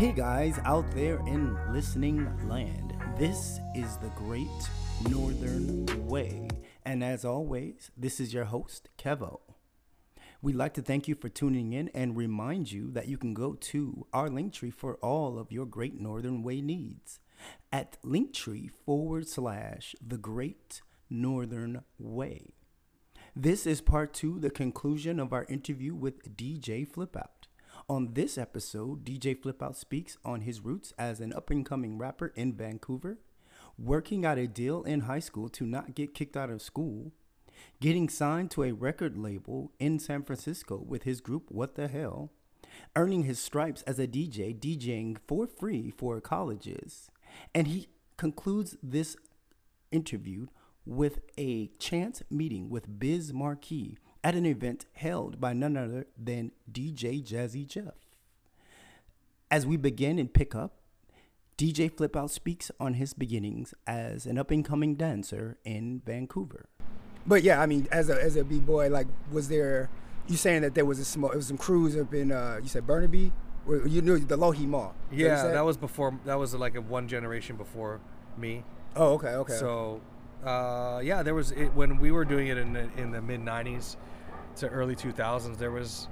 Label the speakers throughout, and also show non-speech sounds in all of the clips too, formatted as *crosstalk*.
Speaker 1: Hey guys out there in listening land, this is the Great Northern Way. And as always, this is your host, Kevo. We'd like to thank you for tuning in and remind you that you can go to our Linktree for all of your Great Northern Way needs at Linktree forward slash the Great Northern Way. This is part two, the conclusion of our interview with DJ Flipout. On this episode, DJ Flipout speaks on his roots as an up and coming rapper in Vancouver, working out a deal in high school to not get kicked out of school, getting signed to a record label in San Francisco with his group What the Hell, earning his stripes as a DJ, DJing for free for colleges, and he concludes this interview with a chance meeting with Biz Markie at an event held by none other than DJ Jazzy Jeff. As we begin and pick up, DJ Flipout speaks on his beginnings as an up and coming dancer in Vancouver.
Speaker 2: But yeah, I mean, as a as a b boy, like, was there? You saying that there was a small, it was some crews up in, uh, you said Burnaby, or you knew the Lougheed Mall. Is that what you
Speaker 3: Yeah, that was before. That was like a one generation before me.
Speaker 2: Oh, okay, okay.
Speaker 3: So, uh, yeah, there was it, when we were doing it in the, in the mid '90s to early 2000s. There was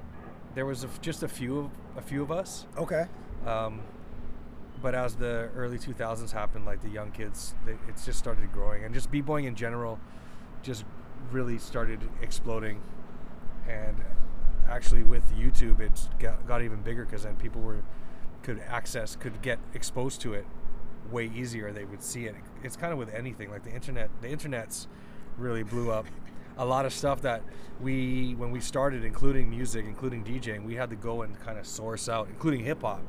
Speaker 3: there was a just a few of a few of us.
Speaker 2: okay.
Speaker 3: Um, but as the early 2000s happened, like the young kids, they, it's just started growing, and just b-boying in general, just really started exploding. And actually, with YouTube, it's got, got even bigger because then people were could access, could get exposed to it way easier. They would see it. It's kind of with anything, like the internet. The internet's really blew up. A lot of stuff that we, when we started, including music, including DJing, we had to go and kind of source out, including hip hop.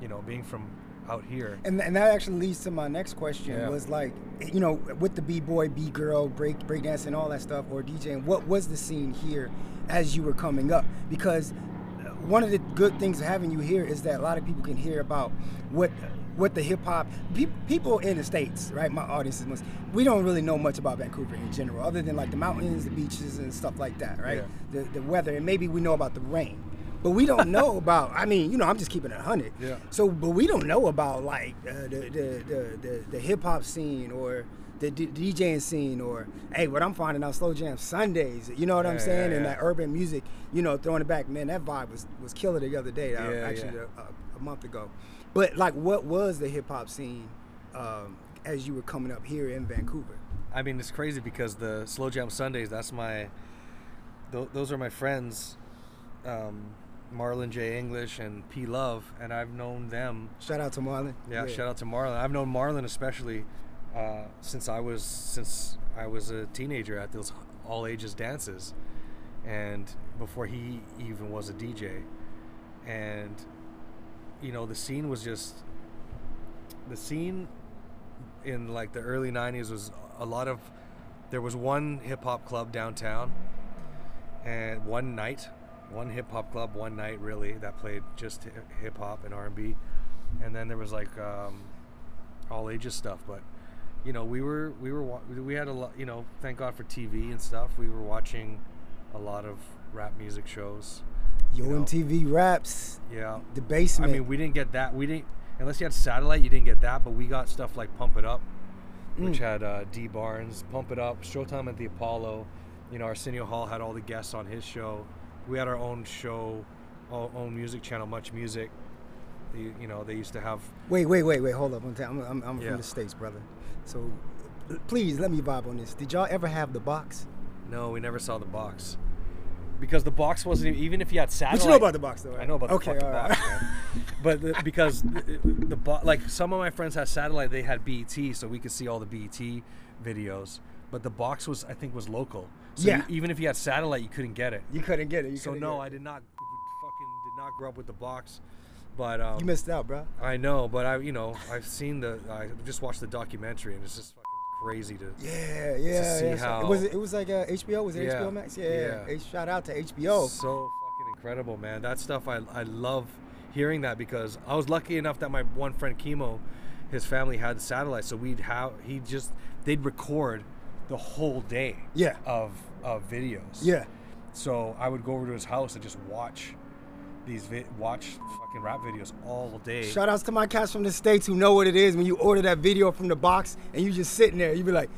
Speaker 3: You know, being from out here.
Speaker 2: And, and that actually leads to my next question
Speaker 3: Yeah.
Speaker 2: was like, you know, with the b-boy, b-girl, break breakdance and all that stuff, or DJing, what was the scene here as you were coming up? Because uh, one of the good things of having you here is that a lot of people can hear about what what the hip hop pe- people in the states, right? My audience is most, we don't really know much about Vancouver in general, other than like the mountains, the beaches, and stuff like that, right?
Speaker 3: Yeah.
Speaker 2: The the weather, and maybe we know about the rain. But we don't know *laughs* about. I mean, you know, I'm just keeping it hundred.
Speaker 3: Yeah.
Speaker 2: So, but we don't know about like uh, the, the the the the hip hop scene or the D- DJing scene or hey, what I'm finding out slow jam Sundays. You know what I'm saying?
Speaker 3: yeah,
Speaker 2: And that urban music. You know, throwing it back, man. That vibe was was killer the other day. uh,
Speaker 3: Yeah,
Speaker 2: actually,
Speaker 3: yeah.
Speaker 2: A, a month ago. But like, what was the hip hop scene um, as you were coming up here in Vancouver?
Speaker 3: I mean, it's crazy because the Slow Jam Sundays, that's my, th- those are my friends, um, Marlon J. English and P. Love, and I've known them.
Speaker 2: Shout out to Marlon.
Speaker 3: Yeah, shout out to Marlon. I've known Marlon especially uh, since I was since I was a teenager at those all ages dances, and before he even was a DJ, and you know the scene was just the scene in like the early 90s was a lot of there was one hip hop club downtown and one night one hip hop club one night really that played just hip hop and R&B and then there was like um, all ages stuff but you know we were we were we had a lot you know thank god for TV and stuff. We were watching a lot of rap music shows
Speaker 2: Yo
Speaker 3: you know.
Speaker 2: MTV raps,
Speaker 3: yeah
Speaker 2: the basement.
Speaker 3: I mean, we didn't get that. We didn't unless you had satellite, you didn't get that. But we got stuff like Pump It Up, which
Speaker 2: Mm.
Speaker 3: had uh, Dee Barnes, Pump It Up, Showtime at the Apollo. You know, Arsenio Hall had all the guests on his show. We had our own show, our own music channel, Much Music. You, you know, they used to have.
Speaker 2: Wait, wait, wait, wait. Hold up. I'm, I'm, I'm, I'm
Speaker 3: Yeah.
Speaker 2: from the states, brother. So, please let me vibe on this. Did y'all ever have the box?
Speaker 3: No, we never saw the box because the box wasn't e- even if you had satellite.
Speaker 2: But you know about the box, though, right?
Speaker 3: I know about the
Speaker 2: Okay,
Speaker 3: fucking
Speaker 2: right.
Speaker 3: box, but the, because the, the bo- like some of my friends had satellite, they had BET, so we could see all the BET videos. But the box was, I think, was local. So
Speaker 2: Yeah.
Speaker 3: you, even if you had satellite, you couldn't get it.
Speaker 2: You couldn't get it.
Speaker 3: So no, I did not, fucking did not grow up with the box. But um,
Speaker 2: You missed out, bro.
Speaker 3: I know, but I, you know, I've seen the, I just watched the documentary, and it's just fucking crazy to.
Speaker 2: Yeah, yeah.
Speaker 3: see
Speaker 2: yeah.
Speaker 3: How-
Speaker 2: was it? It was like uh, HBO. Was it
Speaker 3: Yeah,
Speaker 2: HBO Max? Yeah.
Speaker 3: yeah.
Speaker 2: Hey, shout out to HBO.
Speaker 3: So fucking incredible, man. That stuff I I love hearing that because I was lucky enough that my one friend Chemo, his family had the satellite, so we'd have he just they'd record the whole day
Speaker 2: Yeah.
Speaker 3: of of videos.
Speaker 2: Yeah.
Speaker 3: So I would go over to his house and just watch these vi- watch fucking rap videos all day.
Speaker 2: Shout outs to my cats from the states who know what it is when you order that video from the box and you just sitting there. You be like,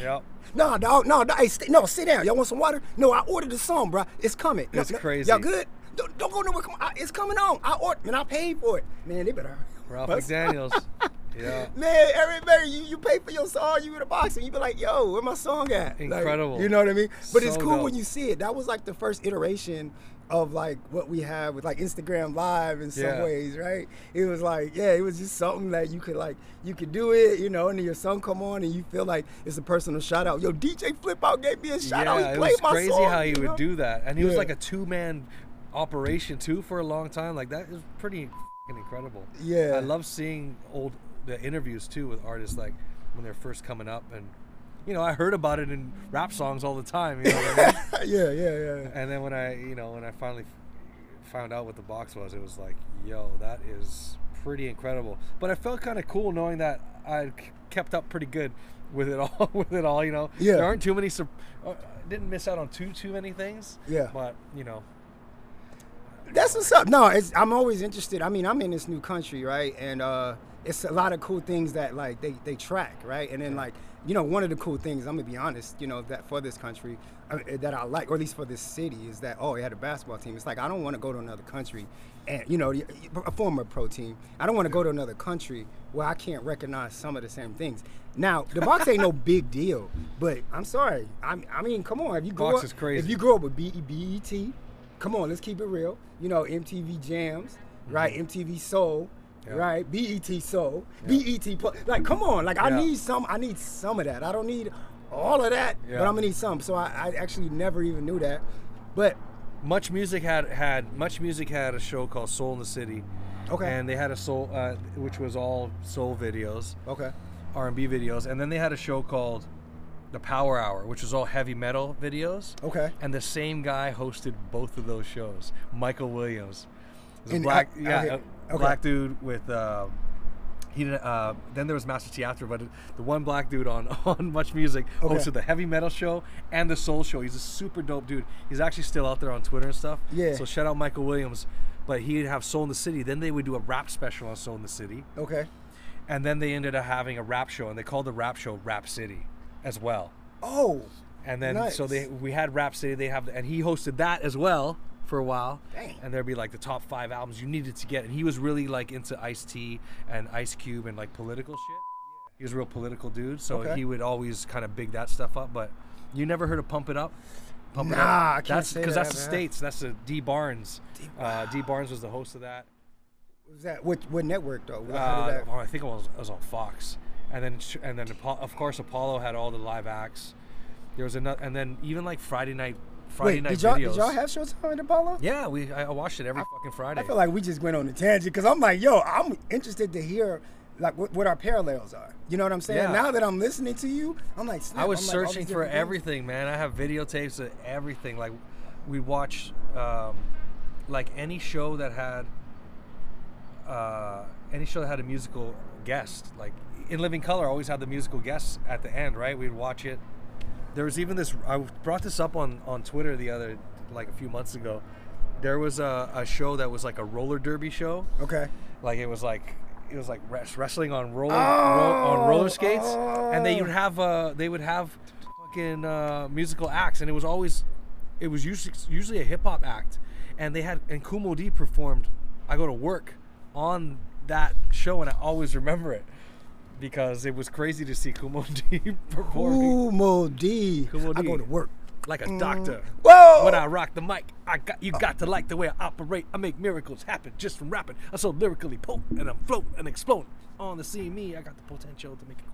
Speaker 3: Yep.
Speaker 2: No, dog, no, no, hey, stay, no, sit down. Y'all want some water? No, I ordered the song, bro. It's coming.
Speaker 3: That's
Speaker 2: no,
Speaker 3: crazy.
Speaker 2: Y'all good? Don't, don't go nowhere. Come on. I- It's coming on. I ordered, and I paid for it. Man, they better.
Speaker 3: Ralph McDaniels. *laughs* yeah.
Speaker 2: Man, everybody, you, you pay for your song, you in the box, and you be like, yo, where my song at? Like,
Speaker 3: Incredible.
Speaker 2: you know what I mean? But it's
Speaker 3: So
Speaker 2: cool when you see it. That was like the first iteration of like what we have with like Instagram Live in some
Speaker 3: Yeah.
Speaker 2: ways, right? It was like, yeah, it was just something that you could like, you could do it, you know, and then your song come on and you feel like it's a personal shout out. Yo, DJ Flip Out gave me a shout out. He
Speaker 3: yeah, it was
Speaker 2: my
Speaker 3: crazy
Speaker 2: song,
Speaker 3: how he would
Speaker 2: know?
Speaker 3: do that, and he was like a two-man operation too for a long time. Like that is pretty incredible.
Speaker 2: Yeah.
Speaker 3: I love seeing old the interviews too with artists like when they're first coming up, and you know I heard about it in rap songs all the time. You know I mean? *laughs*
Speaker 2: yeah, yeah, yeah.
Speaker 3: And then when I, you know, when I finally found out what the box was, it was like, yo, that is pretty incredible. But I felt kind of cool knowing that I kept up pretty good with it *laughs* all. with it all, you know.
Speaker 2: Yeah.
Speaker 3: There aren't too many. Sur- uh, didn't miss out on too too many things.
Speaker 2: Yeah.
Speaker 3: But you know,
Speaker 2: That's what's up. No, it's, I'm always interested. I mean, I'm in this new country, right? And uh, it's a lot of cool things that like they, they track, right? And then like you know, one of the cool things I'm gonna be honest, you know, that for this country uh, that I like, or at least for this city, is that oh, it had a basketball team. It's like I don't want to go to another country, and you know, a former pro team. I don't want to go to another country where I can't recognize some of the same things. Now, the box ain't no big deal, but I'm sorry. I, I mean, come on. If you grow
Speaker 3: Box
Speaker 2: up,
Speaker 3: is crazy.
Speaker 2: if you grow up with B- BET, come on, let's keep it real. You know, MTV Jams, right? MTV Soul,
Speaker 3: Yeah.
Speaker 2: right? BET Soul, BET Pl- Like, come on, like I need some. I need some of that. I don't need all of that,
Speaker 3: Yeah.
Speaker 2: but I'm gonna need some. So I, I actually never even knew that. But
Speaker 3: Much Music had had Much Music had a show called Soul in the City.
Speaker 2: Okay.
Speaker 3: And they had a soul, uh, which was all soul videos.
Speaker 2: okay,
Speaker 3: R&B videos, and then they had a show called The Power Hour, which was all heavy metal videos.
Speaker 2: okay.
Speaker 3: And the same guy hosted both of those shows, Michael Williams.
Speaker 2: And,
Speaker 3: black,
Speaker 2: uh,
Speaker 3: yeah, a
Speaker 2: okay.
Speaker 3: black dude with. Uh, he didn't, uh, then there was Master Theatre, but the one black dude on *laughs* on Much Music
Speaker 2: Okay.
Speaker 3: hosted the heavy metal show and the soul show. He's a super dope dude. He's actually still out there on Twitter and stuff.
Speaker 2: Yeah.
Speaker 3: So shout out Michael Williams. But he'd have Soul in the City. Then they would do a rap special on Soul in the City
Speaker 2: Okay.
Speaker 3: and then they ended up having a rap show and they called the rap show rap city as well
Speaker 2: Oh,
Speaker 3: and then so they we had rap city they have and he hosted that as well for a while.
Speaker 2: Dang.
Speaker 3: and there'd be like the top five albums you needed to get. And he was really like into ice t and ice cube and like political shit. He was a real political dude so
Speaker 2: Okay.
Speaker 3: he would always kind of big that stuff up but you never heard of pump it up? Pump
Speaker 2: Nah, I can't
Speaker 3: that's because
Speaker 2: that
Speaker 3: that's the states. That's the dee barnes. Uh, dee barnes. Was the host of that.
Speaker 2: Was that what what network though?
Speaker 3: Uh, oh, I think it was, it was on Fox, and then and then of course Apollo had all the live acts. There was another, and then even like Friday night, Friday
Speaker 2: Wait,
Speaker 3: night
Speaker 2: did y'all,
Speaker 3: videos.
Speaker 2: did y'all have Showtime Apollo?
Speaker 3: yeah, we I I watched it every fucking Friday.
Speaker 2: I feel like we just went on a tangent because I'm like, yo, I'm interested to hear like what, what our parallels are. You know what I'm saying?
Speaker 3: Yeah.
Speaker 2: Now that I'm listening to you, I'm like, snap,
Speaker 3: I was
Speaker 2: I'm
Speaker 3: searching
Speaker 2: these
Speaker 3: for
Speaker 2: things.
Speaker 3: everything, man. I have videotapes of everything. Like we watch, um, like any show that had, uh, any show that had a musical guest. Like in Living Color, always had the musical guests at the end, right? We'd watch it. There was even this. I brought this up on on Twitter the other, like a few months ago. There was a, a show that was like a roller derby show.
Speaker 2: Okay.
Speaker 3: Like it was like it was like res- wrestling on roller ro- on roller skates, and they would have uh they would have fucking uh, musical acts, and it was always it was usually usually a hip hop act, and they had and Kool Moe Dee performed. I go to work on that show, and I always remember it because it was crazy to see Kumo *laughs* D performing
Speaker 2: Kool Moe Dee.
Speaker 3: Kumo
Speaker 2: I
Speaker 3: D.
Speaker 2: go to work.
Speaker 3: like a doctor.
Speaker 2: Whoa!
Speaker 3: When I rock the mic, I got you got to like the way I operate. I make miracles happen just from rapping. I'm so lyrically potent and I'm floating and exploding. On the scene, me, I got the potential to make it.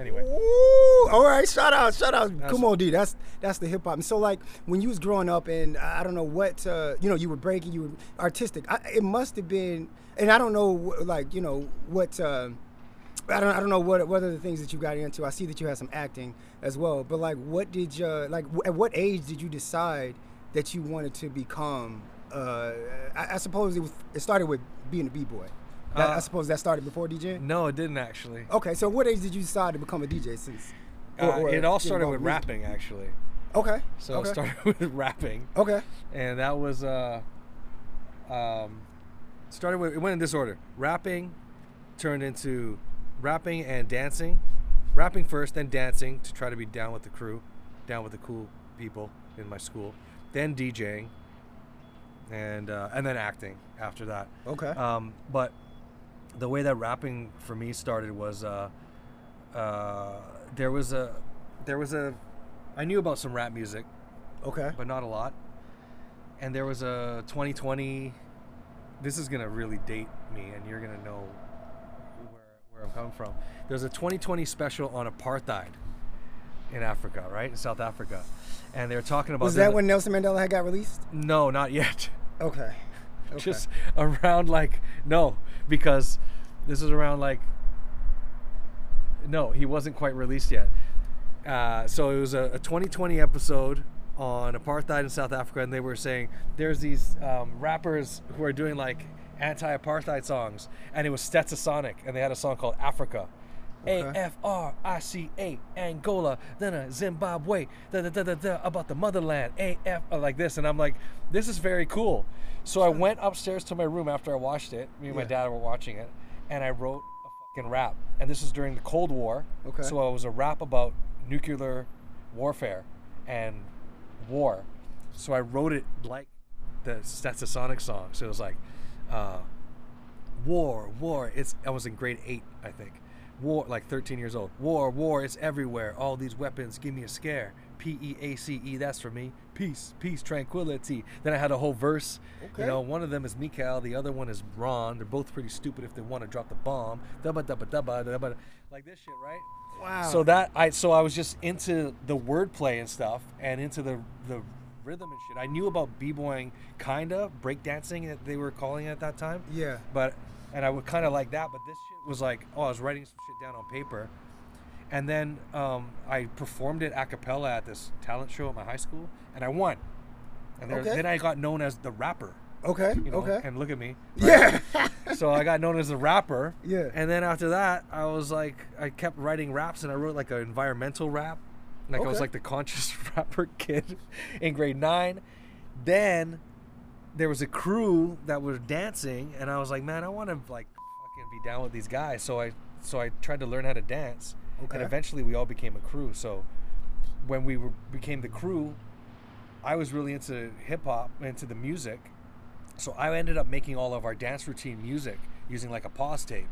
Speaker 3: Anyway,
Speaker 2: Ooh, all right, shout out, shout out,
Speaker 3: That's-
Speaker 2: Kumo D. That's that's the hip hop. And so like when you was growing up, and I don't know what uh, you know, you were breaking, you were artistic. I, it must have been, and I don't know, like you know what. Uh, I don't, I don't know what what are the things that you got into. I see that you had some acting as well, but like, what did you like? w- At what age did you decide that you wanted to become? Uh, I, I suppose it was. It started with being a b boy. I
Speaker 3: Uh,
Speaker 2: suppose that started before DJ.
Speaker 3: no, it didn't actually.
Speaker 2: Okay, so what age did you decide to become a DJ? Since or-
Speaker 3: Uh, it all started with
Speaker 2: music?
Speaker 3: rapping actually.
Speaker 2: Okay.
Speaker 3: So
Speaker 2: okay.
Speaker 3: it started *laughs* with rapping.
Speaker 2: Okay.
Speaker 3: and that was uh um, started with it went in this order: rapping, turned into rapping and dancing, rapping first, then dancing to try to be down with the crew, down with the cool people in my school, then DJing, and uh, and then acting after that.
Speaker 2: Okay.
Speaker 3: Um, but the way that rapping for me started was uh, uh, there was a there was a I knew about some rap music,
Speaker 2: okay.
Speaker 3: but not a lot. And there was a 2020. This is gonna really date me, and you're gonna know where, I'm coming from. There's a 2020 special on apartheid in Africa, right in South Africa, and they're talking about
Speaker 2: Was that when Nelson Mandela had got released?
Speaker 3: No, not yet.
Speaker 2: Okay. *laughs* okay.
Speaker 3: Just around like no, because this is around like no, he wasn't quite released yet. Uh, so it was a, a 2020 episode on apartheid in South Africa, and they were saying there's these um, rappers who are doing like anti-apartheid songs, and it was Stetsasonic, and they had a song called Africa. A. F R I C A Angola, then a Zimbabwe, da da da da da about the motherland. A F uh, like this, and I'm like, this is very cool. So I went upstairs to my room after I watched it. Me and my
Speaker 2: Yeah.
Speaker 3: dad were watching it, and I wrote a fucking rap. And this was during the Cold War.
Speaker 2: Okay.
Speaker 3: So it was a rap about nuclear warfare and war. So I wrote it like the Stetsasonic song. So it was like, uh, war, war. It's I was in grade eight, I think. War, like 13 years old. War, war. It's everywhere. All these weapons give me a scare. P E A C E. That's for me. Peace, peace, tranquility. Then I had a whole verse.
Speaker 2: Okay.
Speaker 3: You know, one of them is Mikhail. The other one is Ron. They're both pretty stupid if they want to drop the bomb. Dubba dubba dubba dubba. Like this shit, right?
Speaker 2: Wow.
Speaker 3: So that I so I was just into the wordplay and stuff, and into the the rhythm and shit. I knew about b-boying, kinda breakdancing that they were calling it at that time.
Speaker 2: Yeah.
Speaker 3: But and I would kind of like that, but this shit was like, oh, I was writing some shit down on paper, and then um, I performed it a cappella at this talent show at my high school, and I won. And there,
Speaker 2: Okay.
Speaker 3: then I got known as the rapper.
Speaker 2: Okay.
Speaker 3: You know,
Speaker 2: okay.
Speaker 3: And look at me.
Speaker 2: yeah.
Speaker 3: so I got known as the rapper.
Speaker 2: Yeah.
Speaker 3: And then after that, I was like, I kept writing raps, and I wrote like an environmental rap, like I was like the conscious *laughs* rapper kid in grade nine. Then there was a crew that was dancing, and I was like, man, I want to like fucking be down with these guys. So I so I tried to learn how to dance,
Speaker 2: Okay.
Speaker 3: and eventually we all became a crew. So when we were, became the crew, I was really into hip hop, into the music. So I ended up making all of our dance routine music using like a pause tape.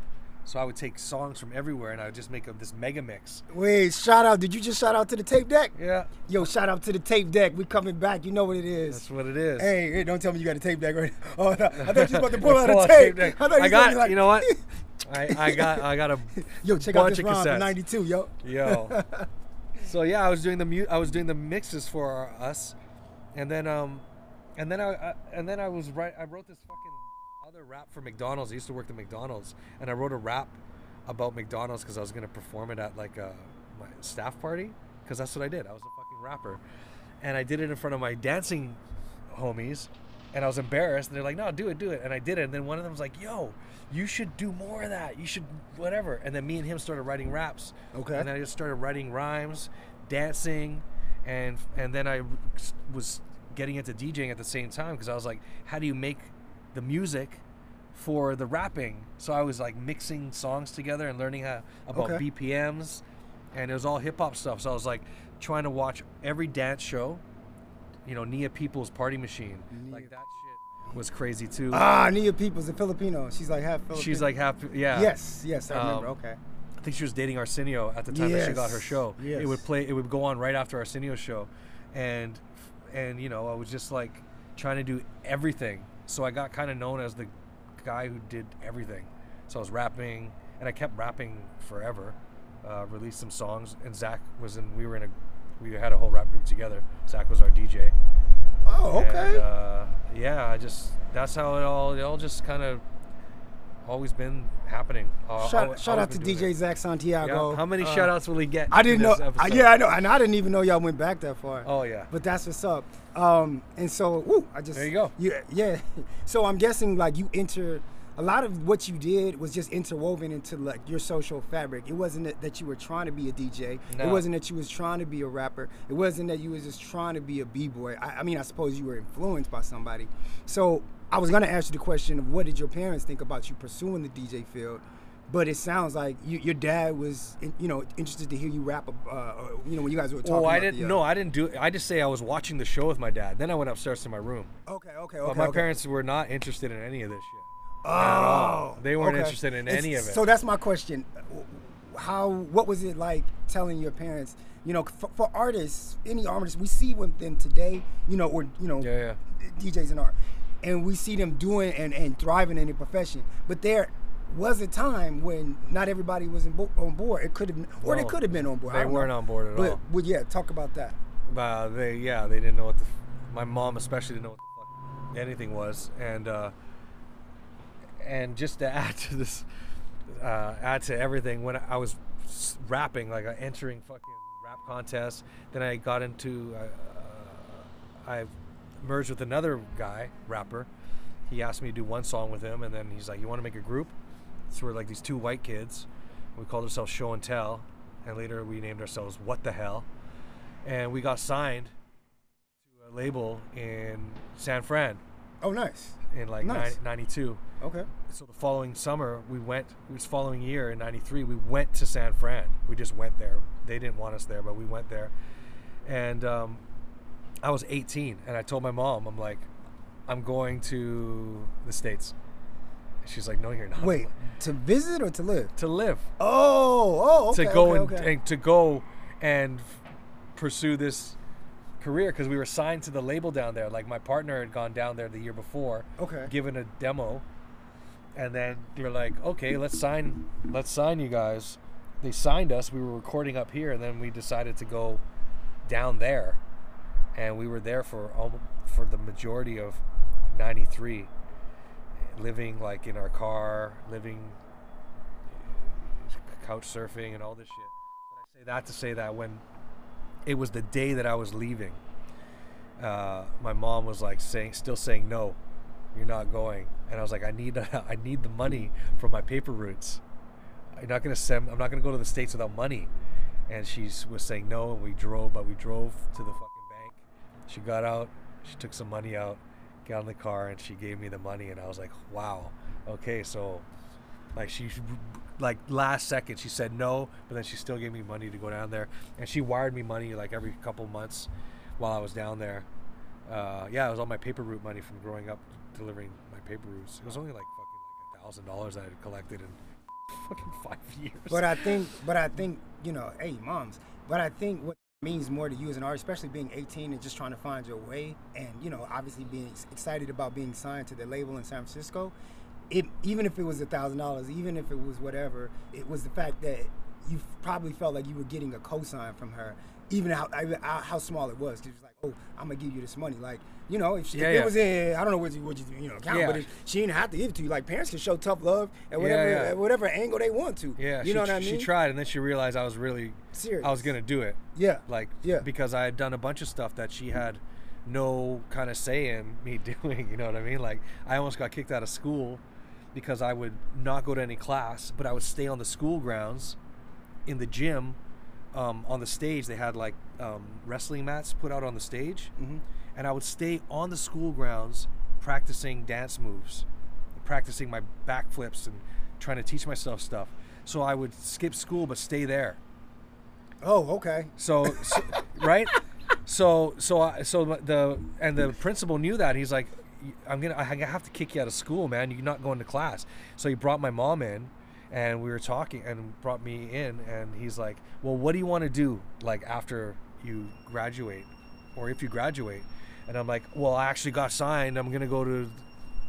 Speaker 3: So I would take songs from everywhere and I would just make a, this mega mix.
Speaker 2: Wait, shout out. Did you just shout out to the tape deck?
Speaker 3: Yeah,
Speaker 2: Yo, shout out to the tape deck. We coming back. You know what it is.
Speaker 3: that's what it is.
Speaker 2: Hey, hey, don't tell me you got a tape deck right now. *laughs* Oh, no. I thought you was about to *laughs* pull out a
Speaker 3: out
Speaker 2: tape.
Speaker 3: deck.
Speaker 2: I, thought
Speaker 3: I got.
Speaker 2: like,
Speaker 3: you know what? I, I got. I got a *laughs*
Speaker 2: Yo, check out
Speaker 3: bunch
Speaker 2: this
Speaker 3: of
Speaker 2: rhyme from '92, yo.
Speaker 3: Yo. so yeah, I was doing the mu- I was doing the mixes for us, and then um, and then I, I and then I was right. I wrote this fucking other rap for McDonald's. I used to work at McDonald's, and I wrote a rap about McDonald's because I was gonna perform it at like a my staff party because that's what I did. I was a fucking rapper, and I did it in front of my dancing homies. And I was embarrassed. And they're like, "No, do it, do it." And I did it. And then one of them was like, "Yo, you should do more of that. You should whatever." And then me and him started writing raps.
Speaker 2: Okay.
Speaker 3: And then I just started writing rhymes, dancing, and and then I was getting into DJing at the same time because I was like, how do you make the music for the rapping? So I was like mixing songs together and learning how about
Speaker 2: Okay.
Speaker 3: BPMs, and it was all hip hop stuff. So I was like trying to watch every dance show. You know, Nia Peeples Party Machine, like that shit was crazy too.
Speaker 2: Ah, Nia Peeples, a Filipino. She's like half Filipino.
Speaker 3: She's like half, yeah.
Speaker 2: Yes, yes, I remember.
Speaker 3: Um,
Speaker 2: okay.
Speaker 3: I think she was dating Arsenio at the time that she got her show.
Speaker 2: Yes,
Speaker 3: show. It would play. It would go on right after Arsenio's show, and and you know I was just like trying to do everything. So I got kind of known as the guy who did everything. So I was rapping, and I kept rapping forever. Uh, released some songs, and Zach was in. We were in a. We had a whole rap group together. Zach was our DJ.
Speaker 2: Oh, okay.
Speaker 3: And, uh, yeah, I just that's how it all. It all just kind of always been happening. Uh,
Speaker 2: shout
Speaker 3: always-
Speaker 2: shout
Speaker 3: always
Speaker 2: out to DJ
Speaker 3: it.
Speaker 2: Zach Santiago.
Speaker 3: Yeah. How many
Speaker 2: Uh,
Speaker 3: shout outs will he get?
Speaker 2: I didn't
Speaker 3: in
Speaker 2: know.
Speaker 3: this
Speaker 2: uh, yeah, I know, and I didn't even know y'all went back that far.
Speaker 3: Oh yeah.
Speaker 2: But that's what's up. Um, and so, woo, I just
Speaker 3: There you go.
Speaker 2: Yeah, *laughs* yeah. So I'm guessing like you enter a lot of what you did was just interwoven into like your social fabric. It wasn't that, you were trying to be a DJ. It wasn't that you was trying to be a rapper. It wasn't that you was just trying to be a b-boy. I, I mean, I suppose you were influenced by somebody. So I was gonna ask you the question of what did your parents think about you pursuing the DJ field? But it sounds like you, your dad was, you know, interested to hear you rap. Uh, you know, when you guys were talking.
Speaker 3: Well, I didn't.
Speaker 2: the, uh,
Speaker 3: no, I didn't do. I just say I was watching the show with my dad. Then I went upstairs to my room.
Speaker 2: Okay, okay, okay But
Speaker 3: my
Speaker 2: okay.
Speaker 3: parents were not interested in any of this shit.
Speaker 2: Oh.
Speaker 3: They weren't
Speaker 2: okay.
Speaker 3: interested in
Speaker 2: It's-
Speaker 3: any of it.
Speaker 2: So that's my question. How? What was it like telling your parents? You know, for, for artists, any artists, we see with them today. You know, or you know,
Speaker 3: Yeah,
Speaker 2: DJs and art, and we see them doing and, and thriving in their profession. But there was a time when not everybody was in bo- on board. It could have, or they could have been on board.
Speaker 3: They weren't
Speaker 2: know.
Speaker 3: on board at
Speaker 2: but,
Speaker 3: all.
Speaker 2: But yeah, talk about that.
Speaker 3: Uh, they yeah they didn't know what the. My mom especially didn't know what the fuck anything was, and uh, and just to *laughs* add to this, uh, add to everything, when I was rapping, like uh, entering fucking rap contests, then I got into, uh, uh, I merged with another guy, rapper. He asked me to do one song with him, and then he's like, "You want to make a group?" So we're like these two white kids. We called ourselves Show and Tell, and later we named ourselves What the Hell, and we got signed to a label in San Fran
Speaker 2: Oh, nice.
Speaker 3: In like
Speaker 2: Nice.
Speaker 3: 92
Speaker 2: Okay.
Speaker 3: so the following summer we went it was following year in 93 we went to san fran we just went there they didn't want us there but we went there and um, i was 18 and i told my mom i'm like i'm going to the states she's like no you're not
Speaker 2: Wait, to visit or to live?
Speaker 3: to live
Speaker 2: Oh, oh, okay.
Speaker 3: to go
Speaker 2: okay,
Speaker 3: and,
Speaker 2: okay.
Speaker 3: and to go and f- pursue this career because we were signed to the label down there. Like my partner had gone down there the year before
Speaker 2: Okay.
Speaker 3: given a demo. And then you're like okay let's sign let's sign you guys. They signed us. We were recording up here and then we decided to go down there. And we were there for almo- for the majority of 93 living like in our car living couch surfing and all this shit. But i say that to say that when it was the day that i was leaving. Uh, my mom was like saying still saying no you're not going. And i was like i need *laughs* i need the money from my paper routes. I'm not to send i'm not to go to the states without money. And she was saying no and we drove but we drove to the fucking bank. She got out she took some money out got in the car and she gave me the money and i was like wow okay so like she like last second she said no but then she still gave me money to go down there and she wired me money like every couple months while i was down there uh, yeah it was all my paper route money from growing up delivering my paper routes it was only like fucking like a thousand dollars i had collected in *laughs* fucking five years
Speaker 2: But I *laughs* think, but I think, you know, hey, moms. But I think what means more to you as an artist, especially being 18 and just trying to find your way, and you know, obviously being excited about being signed to the label in San Francisco. It even if it was a thousand dollars, even if it was whatever, it was the fact that you probably felt like you were getting a cosign from her, even how how, how small it was. She was like, "Oh, I'm gonna give you this money." Like, you know, if, she,
Speaker 3: Yeah,
Speaker 2: if
Speaker 3: yeah.
Speaker 2: it was in, I don't know what you what you you know count,
Speaker 3: Yeah.
Speaker 2: but if she didn't have to give it to you. Like parents can show tough love at whatever at whatever angle they want to.
Speaker 3: yeah
Speaker 2: you
Speaker 3: she,
Speaker 2: know what I mean.
Speaker 3: she tried and then she realized i was really
Speaker 2: Serious.
Speaker 3: i was gonna do it
Speaker 2: Yeah.
Speaker 3: like
Speaker 2: Yeah.
Speaker 3: because I had done a bunch of stuff that she had no kind of say in me *laughs* doing. You know what I mean? Like I almost got kicked out of school because I would not go to any class, but I would stay on the school grounds in the gym. Um, on the stage, they had like um, wrestling mats put out on the stage,
Speaker 2: Mhm.
Speaker 3: and I would stay on the school grounds practicing dance moves, practicing my backflips and trying to teach myself stuff. So I would skip school but stay there.
Speaker 2: Oh, okay.
Speaker 3: So, so *laughs* right? So so I, so the and the principal knew that. He's like, I'm gonna I have to kick you out of school, man. You're not going to class. So he brought my mom in, and we were talking, and brought me in, and he's like, well, what do you want to do like after you graduate, or if you graduate? And I'm like, well, I actually got signed. I'm gonna go to,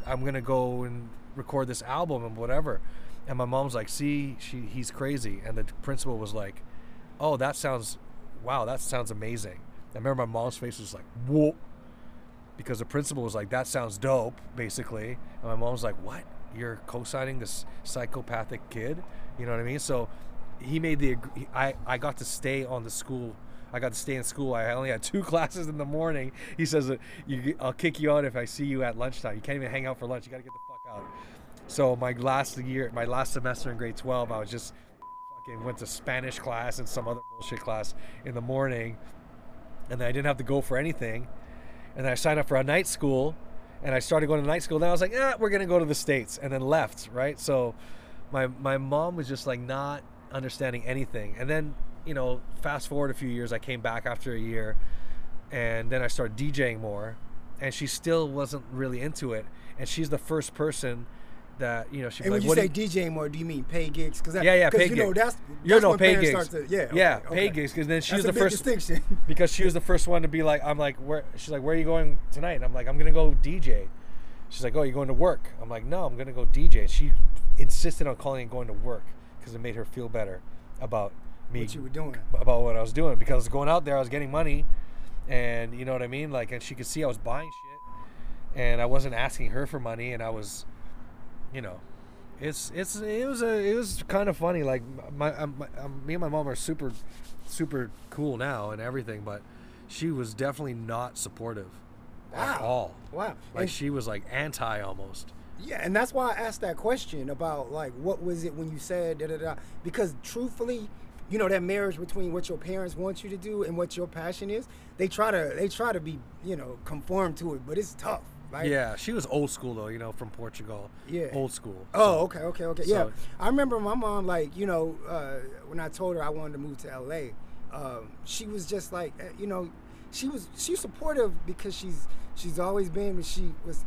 Speaker 3: I'm gonna go and record this album and whatever. And my mom's like, see, she he's crazy. And the principal was like, oh, that sounds, wow, that sounds amazing. I remember my mom's face was like, whoa, because the principal was like, that sounds dope, basically. And my mom was like, what? You're co-signing this psychopathic kid? You know what I mean? So he made the, I, I got to stay on the school. I got to stay in school. I only had *laughs* two classes in the morning. He says, I'll kick you out if I see you at lunchtime. You can't even hang out for lunch. You got to get the fuck out. So my last year, my last semester in grade 12, I was just fucking went to Spanish class and some other bullshit class in the morning, and then I didn't have to go for anything. And I signed up for a night school, and I started going to night school. Then I was like, ah, we're gonna go to the states, and then left. Right. So my my mom was just like not understanding anything. And then you know, fast forward a few years, I came back after a year, and then I started DJing more, and she still wasn't really into it. And she's the first person that you know she.
Speaker 2: And
Speaker 3: like,
Speaker 2: when you
Speaker 3: "What do
Speaker 2: say DJing more, do you mean pay gigs? Cause that,
Speaker 3: yeah, yeah, pay
Speaker 2: you know that's,
Speaker 3: you
Speaker 2: that's
Speaker 3: know, pay gigs.
Speaker 2: to yeah
Speaker 3: yeah,
Speaker 2: okay,
Speaker 3: pay gigs. Because then she
Speaker 2: That's
Speaker 3: was the first
Speaker 2: distinction. *laughs*
Speaker 3: because she was the first one to be like, I'm like, where? She's like, where are you going tonight? And I'm like, I'm gonna go DJ. She's like, oh, you're going to work? I'm like, no, I'm gonna go DJ. And she insisted on calling and going to work because it made her feel better about me
Speaker 2: what you were doing.
Speaker 3: about what I was doing because I was going out there, I was getting money, and you know what I mean. Like, and she could see I was buying shit, and I wasn't asking her for money, and I was, you know, it's it's it was a it was kind of funny. Like my, um, my um, me and my mom are super super cool now and everything, but she was definitely not supportive at
Speaker 2: Wow.
Speaker 3: all.
Speaker 2: Wow.
Speaker 3: Like
Speaker 2: And-
Speaker 3: she was like anti almost.
Speaker 2: Yeah, and that's why I asked that question about like what was it when you said da da da because truthfully, you know that marriage between what your parents want you to do and what your passion is, they try to they try to be, you know, conform to it, but it's tough. Right?
Speaker 3: Yeah, she was old school though, you know, from Portugal.
Speaker 2: Yeah.
Speaker 3: old school.
Speaker 2: Oh,
Speaker 3: So-
Speaker 2: okay, okay, okay. Yeah, I remember my mom, like, you know, uh, when I told her I wanted to move to LA, um, she was just like, uh, you know, she was she was supportive because she's she's always been, but she was,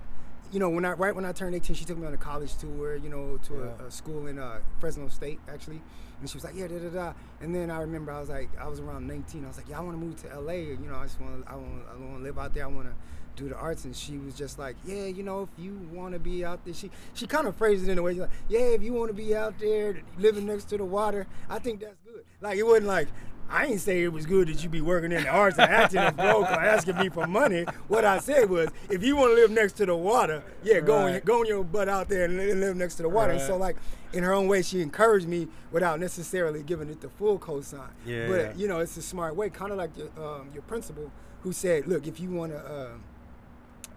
Speaker 2: you know, when I right when I turned 18, she took me on a college tour, you know, to
Speaker 3: Yeah.
Speaker 2: a, a school in uh, Fresno State actually, and she was like, yeah, da da da. And then I remember I was like, I was around 19, I was like, yeah, I want to move to LA, you know, I just want to, I want, I want to live out there, I want to do the arts and she was just like yeah you know if you want to be out there she she kind of phrased it in a way like yeah if you want to be out there living next to the water i think that's good like it wasn't like I ain't say it was good that you be working in the arts and acting and broke or asking me for money. What I said was, if you want to live next to the water, yeah, go on, go on your butt out there and live next to the water. And so, like, in her own way, she encouraged me without necessarily giving it the full cosign.
Speaker 3: Yeah,
Speaker 2: But you know, it's a smart way, kind of like your um, your principal who said, look, if you want to. Um,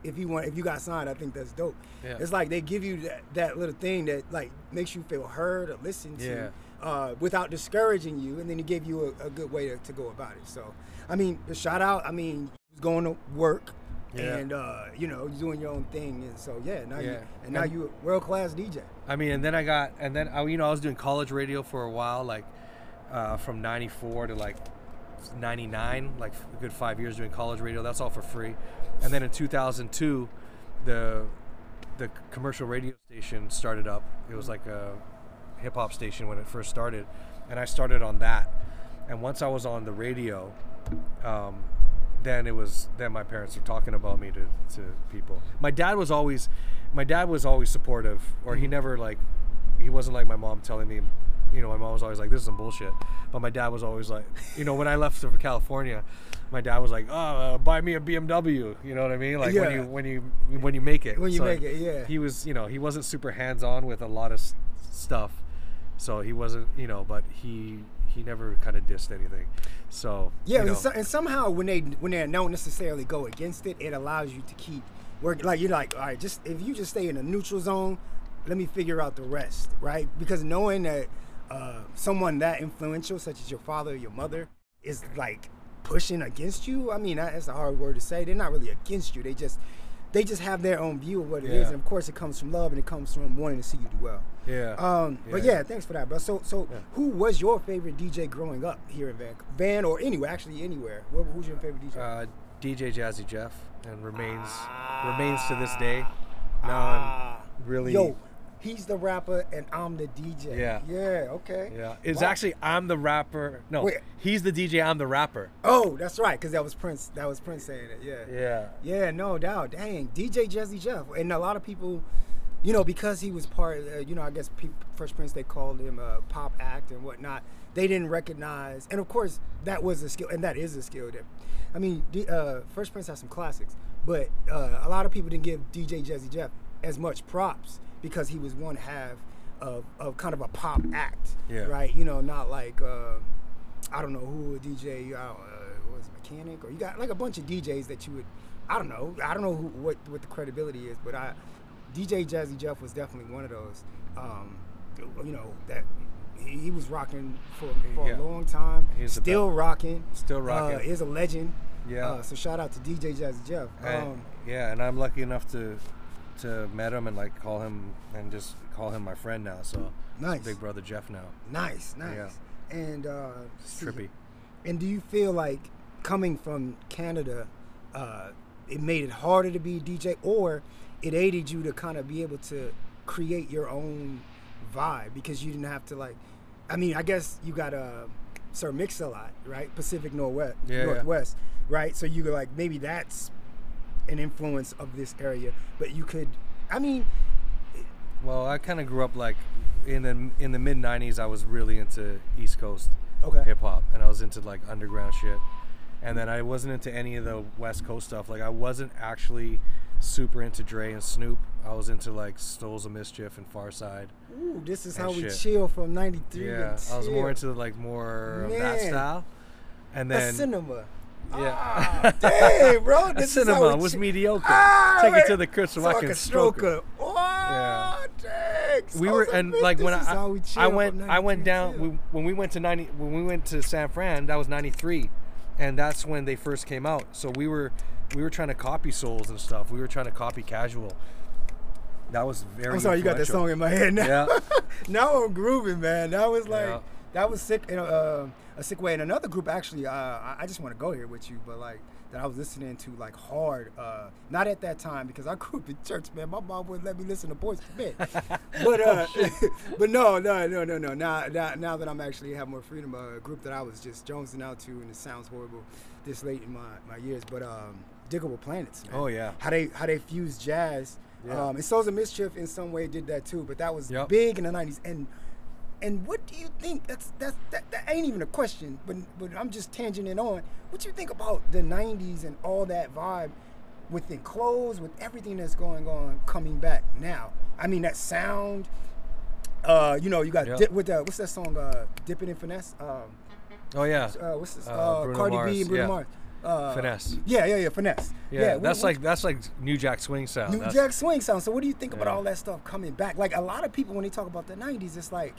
Speaker 2: if you want if you got signed i think that's dope
Speaker 3: Yeah.
Speaker 2: it's like they give you that, that little thing that like makes you feel heard or listened to
Speaker 3: Yeah.
Speaker 2: uh, without discouraging you and then he gave you a, a good way to, to go about it so i mean the shout out i mean going to work
Speaker 3: Yeah.
Speaker 2: and uh, you know doing your own thing and so yeah now you and now you a world class dj
Speaker 3: I mean, and then I got, and then I, you know, I was doing college radio for a while, like uh, from '94 to like '99, like a good five years doing college radio. That's all for free. And then in 2002, the the commercial radio station started up. It was like a hip hop station when it first started, and I started on that. And once I was on the radio, um, then it was then my parents were talking about me to, to people. My dad was always my dad was always supportive, or he never like he wasn't like my mom telling me. You know, my mom was always like, "This is some bullshit," but my dad was always like, you know, when I left for California, my dad was like, "Oh, uh, buy me a BMW." You know what I mean? Like when you when you when you make it.
Speaker 2: When you make it, yeah.
Speaker 3: He was, you know, he wasn't super hands on with a lot of s- stuff, so he wasn't, you know, but he he never kind of dissed anything. So
Speaker 2: Yeah,
Speaker 3: you know,
Speaker 2: and, so, and somehow when they when they don't necessarily go against it, it allows you to keep working. Like you're like, all right, just if you just stay in a neutral zone, let me figure out the rest, right? Because knowing that uh, someone that influential, such as your father or your mother, is like pushing against you. I mean, that's a hard word to say. They're not really against you. They just they just have their own view of what it is,
Speaker 3: Yeah.
Speaker 2: and of course, it comes from love and it comes from wanting to see you do well.
Speaker 3: yeah.
Speaker 2: Um, But
Speaker 3: Yeah.
Speaker 2: yeah, thanks for that, bro. So, so
Speaker 3: Yeah.
Speaker 2: who was your favorite DJ growing up here in Van, Van or anywhere? Actually, anywhere. Wh- Who's your favorite DJ?
Speaker 3: uh, DJ Jazzy Jeff and remains remains to this day. Now I'm really
Speaker 2: Yo, he's the rapper and I'm the DJ.
Speaker 3: Yeah.
Speaker 2: Yeah. Okay.
Speaker 3: yeah. It's
Speaker 2: Wow.
Speaker 3: actually I'm the rapper. No,
Speaker 2: Wait.
Speaker 3: he's the DJ. I'm the rapper.
Speaker 2: Oh, that's right, because that was Prince. That was Prince saying it. Yeah.
Speaker 3: Yeah.
Speaker 2: Yeah, no doubt. Dang, DJ Jazzy Jeff, and a lot of people, you know, because he was part, uh, you know, I guess pe- Fresh Prince they called him a pop act and whatnot. They didn't recognize, and of course that was a skill, and that is a skill that, I mean, D, uh, Fresh Prince has some classics, but uh, a lot of people didn't give DJ Jazzy Jeff as much props because he was one half of, of kind of a pop act,
Speaker 3: Yeah.
Speaker 2: right? You know, not like. Uh, I don't know who a DJ, uh, uh, was mechanic, or you got like a bunch of DJs that you would, I don't know, I don't know who what what the credibility is, but I, DJ Jazzy Jeff was definitely one of those. Um, you know that he, was rocking for, for
Speaker 3: Yeah.
Speaker 2: a long time.
Speaker 3: He's
Speaker 2: still rocking.
Speaker 3: Still
Speaker 2: Uh,
Speaker 3: rocking.
Speaker 2: is a legend.
Speaker 3: Yeah.
Speaker 2: Uh, so shout out to DJ Jazzy Jeff.
Speaker 3: And-
Speaker 2: Um,
Speaker 3: yeah, and I'm lucky enough to to met him and like call him and just call him my friend now. So
Speaker 2: Nice.
Speaker 3: big brother Jeff now.
Speaker 2: nice, nice.
Speaker 3: Yeah.
Speaker 2: And uh,
Speaker 3: It's trippy.
Speaker 2: And do you feel like coming from Canada, uh, it made it harder to be a DJ, or it aided you to kind of be able to create your own vibe because you didn't have to like? I mean, I guess you got uh, Sir Mix a lot, right? Pacific Northwest,
Speaker 3: Yeah, yeah.
Speaker 2: Northwest, right? So you could like maybe that's an influence of this area, but you could. I mean,
Speaker 3: Well, I kind of grew up like in the in the mid '90s. I was really into East Coast
Speaker 2: Okay.
Speaker 3: hip hop, and I was into like underground shit. And then I wasn't into any of the West Coast stuff. Like I wasn't actually super into Dre and Snoop. I was into like Souls of Mischief and Pharcyde.
Speaker 2: ooh, this is how we
Speaker 3: shit.
Speaker 2: chill from '93.
Speaker 3: Yeah, I was more into like more of that style. And
Speaker 2: a
Speaker 3: then
Speaker 2: cinema.
Speaker 3: Yeah.
Speaker 2: Ah, *laughs* dang, bro. This
Speaker 3: cinema was mediocre.
Speaker 2: Ah,
Speaker 3: Take it to the crib so, I can
Speaker 2: stroke
Speaker 3: it.
Speaker 2: her. Oh, dang.
Speaker 3: we were and like when
Speaker 2: this is how
Speaker 3: I, I went I went down we, when we went to 90 when we went to San Fran that was 93 and that's when they first came out so we were we were trying to copy souls and stuff we were trying to copy casual that was very
Speaker 2: I'm sorry, you got that song in my head now.
Speaker 3: Yeah. *laughs*
Speaker 2: now I'm grooving, man. That was like
Speaker 3: Yeah.
Speaker 2: That was sick in a, uh, a sick way. And another group actually, uh, I, just want to go here with you, but like that I was listening to like hard. Uh, not at that time because I grew up in church, man. My mom wouldn't let me listen to Boyz II Men. *laughs* but uh, *laughs* but no, no, no, no, no. Now, now, now that I'm actually have more freedom, uh, a group that I was just jonesing out to, and it sounds horrible this late in my, my years, but um, Diggable Planets. Man.
Speaker 3: Oh, yeah.
Speaker 2: How they how they fuse jazz.
Speaker 3: Yeah.
Speaker 2: Um, and Souls of Mischief in some way did that too, but that was
Speaker 3: Yep.
Speaker 2: big in the '90s. And and what do you think? That's that's that, that ain't even a question, but but I'm just tangenting on. What you think about the '90s and all that vibe within clothes, with everything that's going on, coming back now? I mean that sound. Uh, you know, you got dip with the what's that song? Uh, Dipping in Finesse. Um,
Speaker 3: oh yeah
Speaker 2: uh, what's this?
Speaker 3: Uh,
Speaker 2: Uh,
Speaker 3: Bruno
Speaker 2: Cardi
Speaker 3: Mars,
Speaker 2: B and Bruno
Speaker 3: yeah.
Speaker 2: Mars. Uh,
Speaker 3: Finesse.
Speaker 2: Yeah, yeah, yeah, finesse.
Speaker 3: yeah,
Speaker 2: what-
Speaker 3: that's
Speaker 2: what-
Speaker 3: like that's like New Jack Swing sound
Speaker 2: New
Speaker 3: That's-
Speaker 2: Jack Swing sound. So what do you think about all that stuff coming back? Like a lot of people when they talk about the '90s, it's like,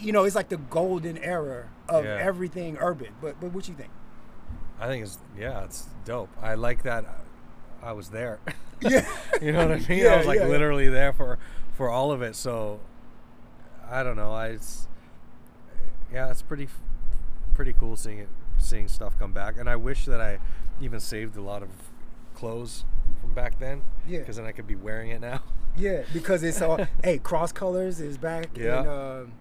Speaker 2: you know, it's like the golden era of
Speaker 3: Yeah.
Speaker 2: everything urban. But but what do you think?
Speaker 3: I think it's yeah, it's dope. I like that. I was there.
Speaker 2: Yeah. *laughs* *laughs*
Speaker 3: you know what I mean?
Speaker 2: Yeah,
Speaker 3: I was like
Speaker 2: yeah,
Speaker 3: literally there for for all of it. So I don't know. I it's, yeah, it's pretty pretty cool seeing it, seeing stuff come back. And I wish that I even saved a lot of clothes from back then.
Speaker 2: Yeah.
Speaker 3: Because then I could be wearing it now.
Speaker 2: Yeah, because it's all. *laughs* hey, Cross Colors is back
Speaker 3: Yeah.
Speaker 2: in um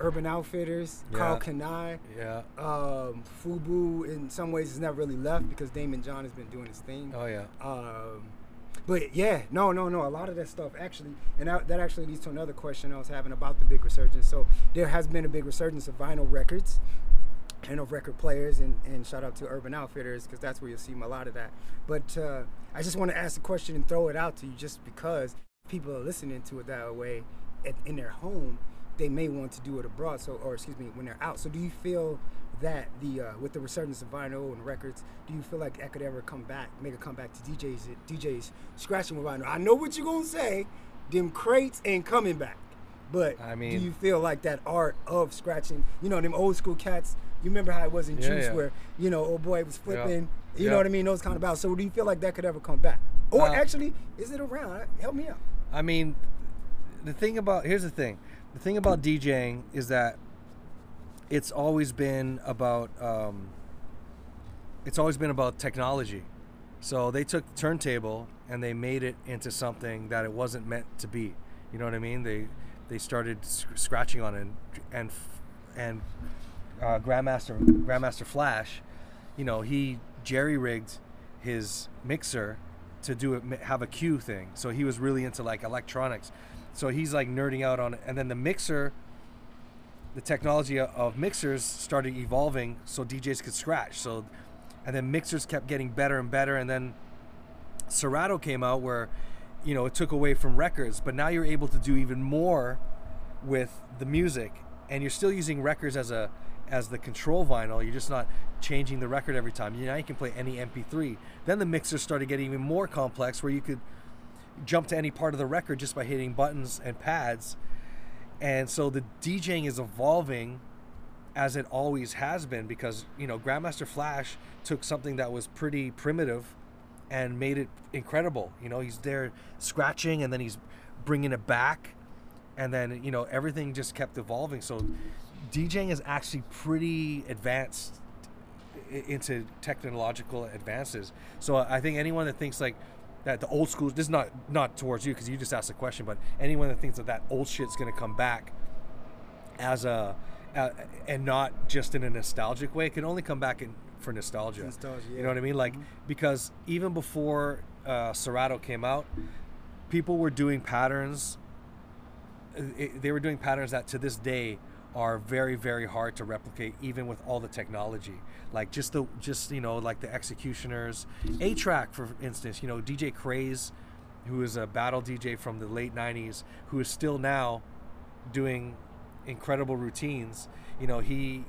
Speaker 2: Urban Outfitters. Carl
Speaker 3: Yeah.
Speaker 2: Kanai.
Speaker 3: yeah.
Speaker 2: Um, Fubu in some ways has never really left because Daymond John has been doing his thing.
Speaker 3: Oh yeah.
Speaker 2: Um, but yeah, no, no, no. A lot of that stuff actually, and that, that actually leads to another question I was having about the big resurgence. So there has been a big resurgence of vinyl records and of record players, and, and shout out to Urban Outfitters because that's where you'll see a lot of that. But uh, I just want to ask the question and throw it out to you, just because people are listening to it that way at, in their home, they may want to do it abroad. So, or excuse me, when they're out. So, do you feel that the uh, with the resurgence of vinyl and records, do you feel like that could ever come back, make a comeback to DJs, DJs scratching with vinyl? I know what you're gonna say, them crates ain't coming back. But
Speaker 3: I mean, do
Speaker 2: you feel like that art of scratching, you know, them old school cats? You remember how it was in
Speaker 3: Yeah,
Speaker 2: Juice,
Speaker 3: yeah.
Speaker 2: where you know, old boy was flipping. You
Speaker 3: Yeah.
Speaker 2: know what I mean? Those kind of battles. So do you feel like that could ever come back? Or
Speaker 3: Uh,
Speaker 2: actually, is it around? Help me out.
Speaker 3: I mean, the thing about here's the thing. The thing about DJing is that it's always been about um, it's always been about technology. So they took the turntable and they made it into something that it wasn't meant to be. You know what I mean? They they started sc- scratching on it and and and uh, Grandmaster Grandmaster Flash, you know, he jerry rigged his mixer to do it have a cue thing. So he was really into like electronics. So he's like nerding out on it. And then the mixer, the technology of mixers started evolving so DJs could scratch. So and then mixers kept getting better and better. And then Serato came out where you know it took away from records, but now you're able to do even more with the music. And you're still using records as a as the control vinyl. You're just not changing the record every time. You now you can play any mp3 then the mixers started getting even more complex where you could jump to any part of the record just by hitting buttons and pads. And so the DJing is evolving as it always has been because, you know, Grandmaster Flash took something that was pretty primitive and made it incredible. You know, he's there scratching and then he's bringing it back and then, you know, everything just kept evolving. So DJing is actually pretty advanced into technological advances. So I think anyone that thinks like that the old school this is not not towards you because you just asked the question, but anyone that thinks that that old shit's gonna come back as a uh, and not just in a nostalgic way, it can only come back in for nostalgia.
Speaker 2: Nostalgia,
Speaker 3: You know what I mean? Like
Speaker 2: Mhm.
Speaker 3: because even before uh, Serato came out, people were doing patterns. uh, it- they were doing patterns that to this day are very very hard to replicate even with all the technology. Like just the just you know like the X-Ecutioners. A track for instance you know dj craze who is a battle dj from the late 90s who is still now doing incredible routines you know he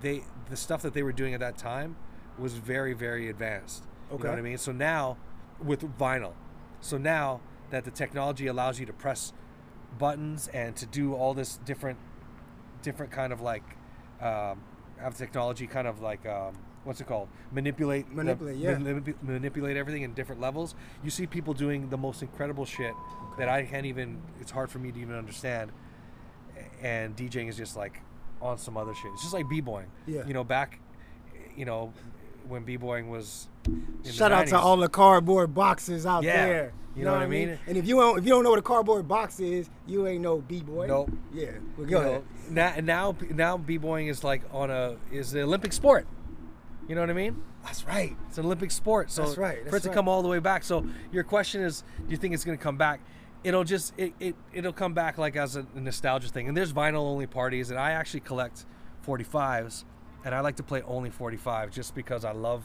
Speaker 3: they the stuff that they were doing at that time was very very advanced.
Speaker 2: Okay.
Speaker 3: you know what i mean? So now with vinyl so now that the technology allows you to press buttons and to do all this different different kind of like um, have technology kind of like um, what's it called? Manipulate the-
Speaker 2: Manipulate, yeah.
Speaker 3: manip- manipulate everything in different levels. You see people doing the most incredible shit that i can't even it's hard for me to even understand and djing is just like on some other shit. It's just like b-boying.
Speaker 2: Yeah.
Speaker 3: you know back you know when b-boying was the
Speaker 2: Shout out to all the cardboard boxes out
Speaker 3: Yeah,
Speaker 2: there.
Speaker 3: You know what I mean?
Speaker 2: And if you don't, if you don't know what a cardboard box is, you ain't no b boy.
Speaker 3: Nope.
Speaker 2: Yeah. Well,
Speaker 3: you
Speaker 2: go
Speaker 3: know,
Speaker 2: ahead.
Speaker 3: now now now b-boying is like on a is an olympic sport you know what i mean
Speaker 2: That's right.
Speaker 3: It's an Olympic sport, so
Speaker 2: That's right,
Speaker 3: for it
Speaker 2: that's
Speaker 3: to
Speaker 2: right.
Speaker 3: come all the way back. So your question is, do you think it's going to come back? It'll just it, it it'll come back like as a nostalgia thing. And there's vinyl only parties, and I actually collect 45s, and I like to play only 45 just because I love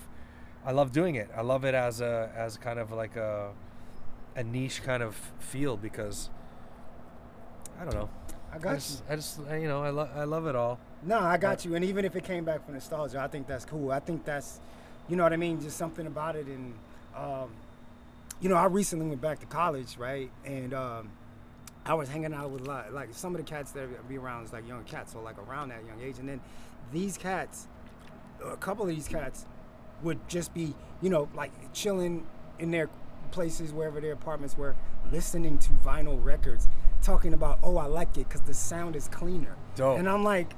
Speaker 3: I love doing it. I love it as a as kind of like a a niche kind of field because I don't know.
Speaker 2: I
Speaker 3: I
Speaker 2: got you.
Speaker 3: just, I just you know I love I love it all.
Speaker 2: No, I got you. And even if it came back for nostalgia, I think that's cool. I think that's, you know what I mean, just something about it. And, um, you know, I recently went back to college, right? And um, I was hanging out with a lot, like some of the cats that be around is like young cats, so like around that young age. And then these cats, a couple of these cats would just be, you know, like chilling in their places, wherever their apartments were, listening to vinyl records, talking about, oh, I like it because the sound is cleaner.
Speaker 3: Dope.
Speaker 2: And I'm like,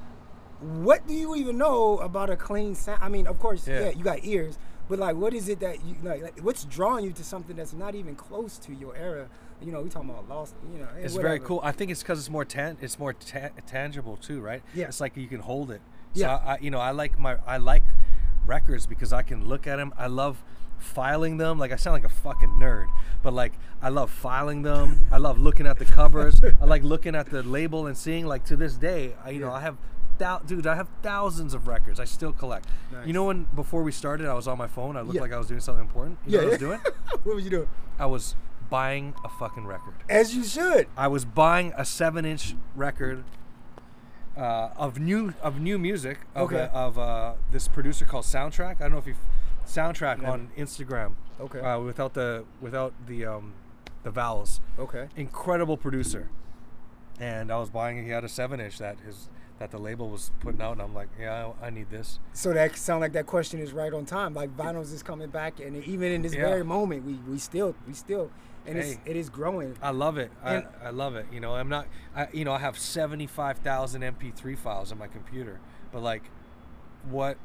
Speaker 2: what do you even know about a clean sound? I mean, of course, yeah,
Speaker 3: Yeah.
Speaker 2: you got ears, but like, what is it that you like, like? What's drawing you to something that's not even close to your era? You know, we talking about lost. You know, eh,
Speaker 3: It's very cool. I think it's because it's more tan- it's more ta- tangible too, right?
Speaker 2: Yeah.
Speaker 3: It's like you can hold it.
Speaker 2: Yeah.
Speaker 3: So I, I, you know, I like my I like records because I can look at them. I love filing them. Like I sound like a fucking nerd, but like I love filing them. I love looking at the covers. I like looking at the label and seeing like to this day. I, you know, I have. Thou- dude, I have thousands of records. I still collect.
Speaker 2: Nice.
Speaker 3: You know when before we started, I was on my phone. I looked
Speaker 2: Yeah.
Speaker 3: like I was doing something important. You
Speaker 2: Yeah.
Speaker 3: know what I was doing? *laughs*
Speaker 2: what were you doing?
Speaker 3: I was buying a fucking record.
Speaker 2: As you should.
Speaker 3: I was buying a seven-inch record uh, of new of new music of,
Speaker 2: Okay.
Speaker 3: uh, of uh, this producer called Soundtrack. I don't know if you Soundtrack
Speaker 2: Never.
Speaker 3: on Instagram.
Speaker 2: Okay.
Speaker 3: Uh, without the without the um, the vowels.
Speaker 2: Okay.
Speaker 3: Incredible producer. And I was buying. He had a seven-inch that his that the label was putting out, and I'm like, yeah, I, I need this.
Speaker 2: So that sound like that question is right on time. Like vinyls is coming back, and even in this
Speaker 3: Yeah.
Speaker 2: very moment, we, we still we still, and it's,
Speaker 3: Hey.
Speaker 2: it is growing.
Speaker 3: I love it. I,
Speaker 2: And-
Speaker 3: I love it. You know, I'm not. I you know I have seventy five thousand MP3 files on my computer, but like, what,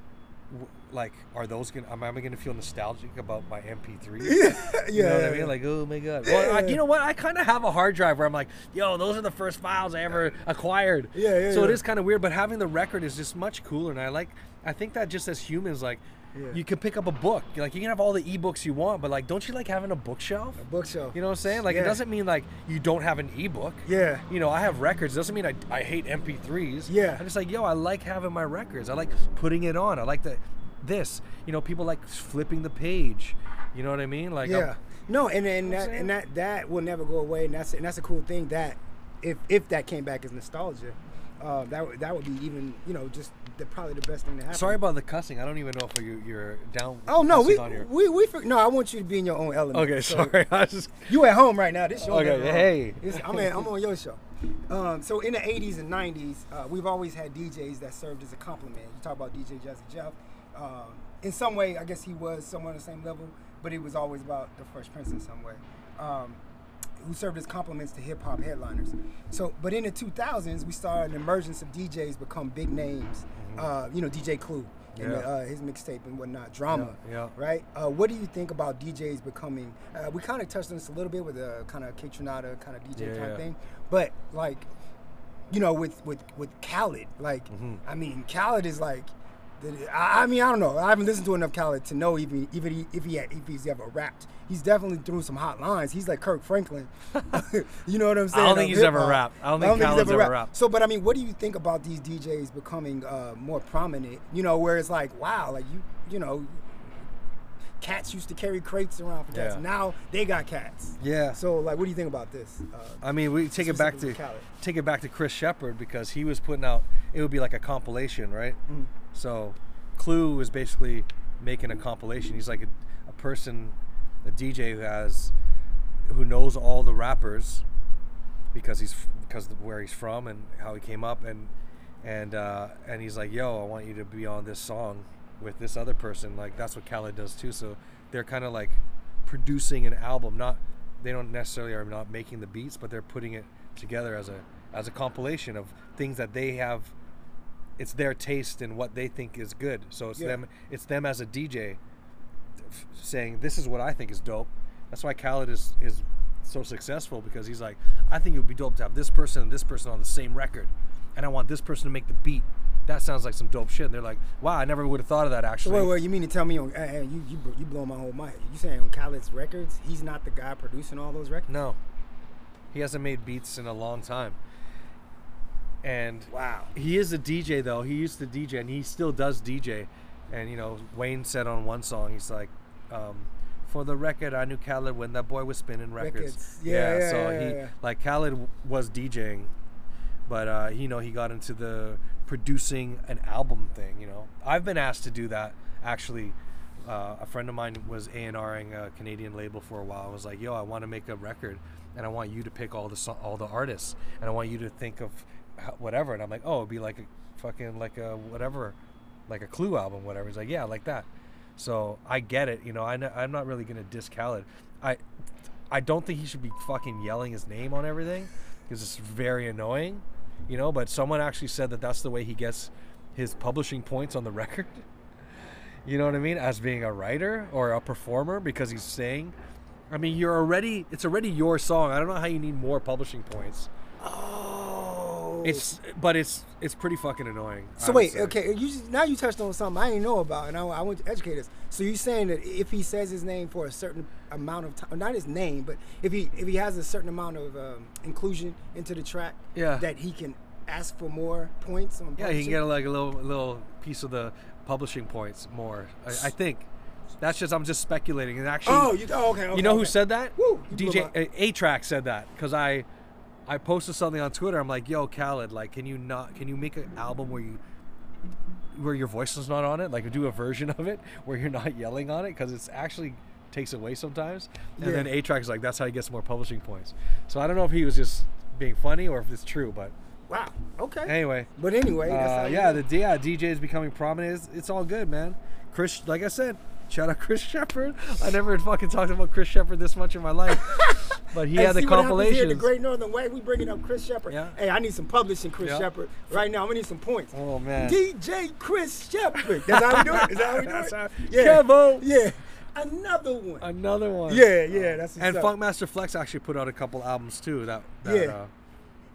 Speaker 3: like, are those gonna? Am I gonna feel nostalgic about my MP3?
Speaker 2: yeah, *laughs* yeah,
Speaker 3: You know what I
Speaker 2: yeah.
Speaker 3: mean? Like, oh my god. Well, I, you know what? I kind of have a hard drive where I'm like, yo, those are the first files I ever acquired.
Speaker 2: Yeah, yeah,
Speaker 3: So it
Speaker 2: yeah.
Speaker 3: is kind of weird, but having the record is just much cooler, and I like. I think that just as humans, like,
Speaker 2: Yeah.
Speaker 3: you can pick up a book. Like, you can have all the ebooks you want, but like, don't you like having a bookshelf?
Speaker 2: a bookshelf.
Speaker 3: You know what I'm saying? Like,
Speaker 2: Yeah.
Speaker 3: it doesn't mean like you don't have an ebook.
Speaker 2: Yeah.
Speaker 3: You know, I have records. Doesn't mean I, I hate MP3s.
Speaker 2: Yeah.
Speaker 3: I'm just like, yo, I like having my records. I like putting it on. I like the this. You know, people like flipping the page. You know what I mean? Like, I'm-
Speaker 2: yeah. No, and and
Speaker 3: know
Speaker 2: that and that that will never go away, and that's and that's a cool thing that if if that came back as nostalgia, uh, that that would be even you know just the, probably the best thing to happen.
Speaker 3: Sorry about the cussing. I don't even know if you, you're down.
Speaker 2: Oh no, we we we no. I want you to be in your own element.
Speaker 3: Okay,
Speaker 2: So,
Speaker 3: sorry. *laughs* I just.
Speaker 2: You at home right now. This show.
Speaker 3: Okay, hey.
Speaker 2: This- I'm, at, I'm on your show. Um, so in the 80s and 90s, uh, we've always had DJs that served as a complement. You talk about DJ Jazzy Jeff. Um, in some way, I guess he was somewhere on the same level, but it was always about the Fresh Prince in some way. Um, who served as complements to hip hop headliners. So, but in the 2000s, we saw an emergence of DJs become big names. Uh, you know, DJ Clue and.
Speaker 3: Yeah.
Speaker 2: uh, his mixtape and whatnot, drama.
Speaker 3: Yeah, yeah.
Speaker 2: Right. Uh, what do you think about DJs becoming? Uh, we kind of touched on this a little bit with a kind of Kate kind of DJ
Speaker 3: Yeah,
Speaker 2: type
Speaker 3: yeah.
Speaker 2: thing, but like, you know, with with with Khaled, like,
Speaker 3: Mm-hmm.
Speaker 2: I mean, Khaled is like. I I mean, I don't know. I haven't listened to enough Khaled to know even even he- if he if he's ever rapped. He's definitely through some hot lines. He's like Kirk Franklin. *laughs* *laughs* you know what I'm saying?
Speaker 3: I don't think he's ever rapped. I don't think Khaled's ever rapped.
Speaker 2: So, but I mean, what do you think about these DJs becoming uh, more prominent? You know, where it's like, wow, like you, you know, cats used to carry crates around for cats.
Speaker 3: Yeah.
Speaker 2: Now they got cats.
Speaker 3: Yeah.
Speaker 2: So, like, what do you think about this? Uh,
Speaker 3: I mean, we take it back to
Speaker 2: Khaled.
Speaker 3: take it back to Chris Sheppard because he was putting out. It would be like a compilation, right?
Speaker 2: Mm-hmm.
Speaker 3: So, Clue is basically making a compilation. He's like a, a person, a DJ who has, who knows all the rappers, because he's because of where he's from and how he came up and and uh, and he's like, yo, I want you to be on this song with this other person. Like that's what Khaled does too. So they're kind of like producing an album. Not they don't necessarily are not making the beats, but they're putting it together as a as a compilation of things that they have. It's their taste and what they think is good. So it's
Speaker 2: Yeah.
Speaker 3: them. It's them as a DJ f- saying this is what I think is dope. That's why Khaled is is so successful because he's like, I think it would be dope to have this person and this person on the same record, and I want this person to make the beat. That sounds like some dope shit. And they're like, wow, I never would have thought of that actually.
Speaker 2: wait, wait, you mean to tell me on? Uh, you you you blow my whole mind. You saying on Khaled's records, he's not the guy producing all those records?
Speaker 3: No, he hasn't made beats in a long time. And
Speaker 2: Wow.
Speaker 3: he is a DJ though. He used to DJ and he still does DJ. And you know, Wayne said on one song, he's like, um, "For the record, I knew Khaled when that boy was spinning records."
Speaker 2: Records. Yeah, yeah,
Speaker 3: so
Speaker 2: yeah,
Speaker 3: he
Speaker 2: yeah.
Speaker 3: like Khaled was DJing, but uh, you know he got into the producing an album thing. You know, I've been asked to do that actually. Uh, a friend of mine was A and Ring a Canadian label for a while. I was like, "Yo, I want to make a record, and I want you to pick all the all the artists, and I want you to think of whatever." And I'm like, "Oh, it'd be like a fucking like a whatever, like a Clue album, whatever." He's like, "Yeah, like that." So I get it. You know, I'm not really gonna diss Khaled. I I don't think he should be fucking yelling his name on everything because it's very annoying. You know, but someone actually said that that's the way he gets his publishing points on the *laughs* record. You know what I mean? As being a writer or a performer because he's saying I mean, you're already it's already your song. I don't know how you need more publishing points.
Speaker 2: Oh.
Speaker 3: It's but it's it's pretty fucking annoying.
Speaker 2: So wait, okay. You just, now you touched on something I didn't know about, and I, I want to educate us. So you're saying that if he says his name for a certain amount of time, not his name, but if he if he has a certain amount of um, inclusion into the track,
Speaker 3: Yeah.
Speaker 2: that he can ask for more points on.
Speaker 3: Yeah, he can get like a little little piece of the publishing points more. I, I think. That's just I'm just speculating. And actually,
Speaker 2: Oh, you, oh, okay, okay.
Speaker 3: you know who said that?
Speaker 2: Woo,
Speaker 3: DJ A-Trak said that because I I posted something on Twitter. I'm like, yo, Khaled, like, can you not can you make an album where you where your voice is not on it, like do a version of it where you're not yelling on it because it's actually takes away sometimes. And
Speaker 2: Yeah.
Speaker 3: then A-Trak is like, that's how he gets more publishing points. So I don't know if he was just being funny or if it's true, but
Speaker 2: Wow. Okay.
Speaker 3: anyway.
Speaker 2: But anyway, that's
Speaker 3: Uh,
Speaker 2: how
Speaker 3: yeah, the yeah DJ is becoming prominent. It's, it's all good, man. Chris, like I said, shout out *laughs* Chris Sheppard. I never fucking talked about Chris Sheppard this much in my life, *laughs* but he
Speaker 2: Hey,
Speaker 3: had the
Speaker 2: happens here, the Great Northern Way. We bringing up Chris Sheppard.
Speaker 3: Yeah.
Speaker 2: Hey, I need some publishing, Chris
Speaker 3: Yeah.
Speaker 2: Sheppard. Right now, we need some points.
Speaker 3: Oh, man.
Speaker 2: DJ Chris Sheppard. That's how we do it. Is that how we do *laughs* it?
Speaker 3: how-
Speaker 2: yeah.
Speaker 3: Kevo.
Speaker 2: Yeah. Another one.
Speaker 3: Another one.
Speaker 2: yeah, yeah. That's what's
Speaker 3: And
Speaker 2: up.
Speaker 3: Funkmaster Flex actually put out a couple albums too. That, that
Speaker 2: Yeah.
Speaker 3: uh,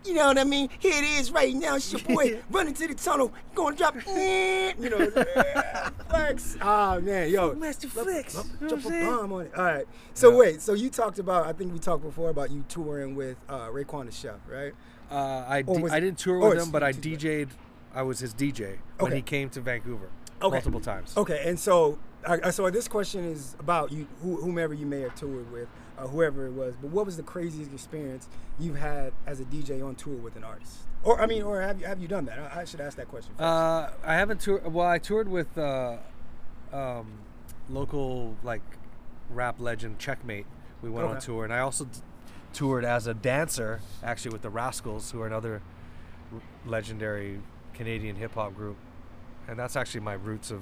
Speaker 2: You know what I mean? Here it is right now. It's your boy *laughs* running to the tunnel. Going to drop. *laughs* you know, *laughs* flex. Ah, man. Yo.
Speaker 3: Master
Speaker 2: Let-
Speaker 3: Flex.
Speaker 2: let-
Speaker 3: You know
Speaker 2: Drop
Speaker 3: what saying?
Speaker 2: bomb on it. All right. So
Speaker 3: Yeah.
Speaker 2: wait. So you talked about. I think we talked before about you touring with uh, Raekwon the Chef, right?
Speaker 3: uh, I
Speaker 2: Or
Speaker 3: I didn't tour with
Speaker 2: it's
Speaker 3: him, but I
Speaker 2: YouTube.
Speaker 3: DJ'd. I was his DJ when
Speaker 2: Okay.
Speaker 3: he came to Vancouver
Speaker 2: Okay.
Speaker 3: multiple times.
Speaker 2: Okay. And so I, so this question is about you, who, whomever you may have toured with, uh, whoever it was. But what was the craziest experience you've had as a DJ on tour with an artist? Or I mean, or have you have you done that? I, I should ask that question. First.
Speaker 3: Uh, I haven't toured. Well, I toured with uh, um, local like rap legend Checkmate. We went on tour, and I also d- toured as a dancer, actually with the Rascalz, who are another r- legendary Canadian hip hop group, and that's actually my roots of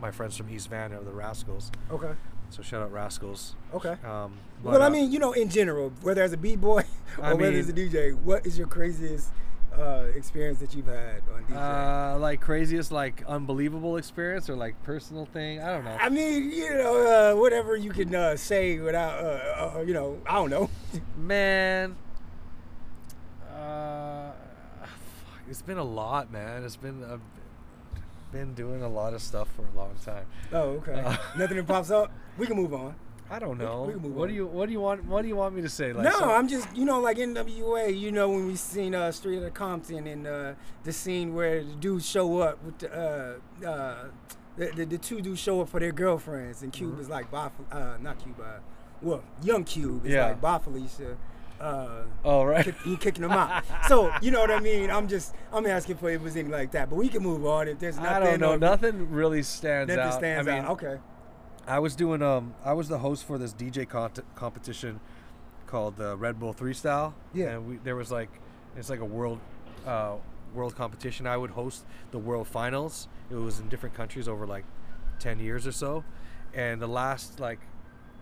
Speaker 3: my friends from East Van are the Rascalz.
Speaker 2: okay,
Speaker 3: So shout out Rascalz.
Speaker 2: okay.
Speaker 3: Um,
Speaker 2: well, I
Speaker 3: uh,
Speaker 2: mean, you know, in general, whether as a b boy *laughs* or
Speaker 3: I
Speaker 2: whether as a DJ, what is your craziest uh, experience that you've had on DJ?
Speaker 3: uh, like craziest, like unbelievable experience or like personal thing. I don't know.
Speaker 2: I mean, you know, uh, whatever you can uh, say without, uh, uh, you know, I don't know. *laughs*
Speaker 3: Man, uh, fuck, it's been a lot, man. It's been been doing a lot of stuff for a long time.
Speaker 2: oh, okay.
Speaker 3: Uh, *laughs*
Speaker 2: Nothing that pops up. We can move on.
Speaker 3: I don't know.
Speaker 2: we can move
Speaker 3: what
Speaker 2: on.
Speaker 3: do you What do you want What do you want me to say? Like,
Speaker 2: no,
Speaker 3: so-
Speaker 2: I'm just you know like NWA. You know when we seen uh, Straight Outta Compton and uh, the scene where the dudes show up with the uh, uh, the, the, the two dudes show up for their girlfriends and Cube is like Fel- uh, not Cube, uh, well young Cube is
Speaker 3: Yeah.
Speaker 2: like bye Felicia. Uh,
Speaker 3: Oh right.
Speaker 2: kick- you kicking them out. *laughs* so you know what I mean. I'm just I'm asking for if it was anything like that, but we can move on if there's nothing.
Speaker 3: I don't know.
Speaker 2: or-
Speaker 3: Nothing really stands
Speaker 2: Nothing
Speaker 3: out.
Speaker 2: stands
Speaker 3: I mean,
Speaker 2: out. Okay.
Speaker 3: I was doing um I was the host for this DJ cont- competition called the Red Bull Three Style.
Speaker 2: Yeah.
Speaker 3: And we there was like it's like a world uh, world competition. I would host the world finals. It was in different countries over like ten years or so, and the last like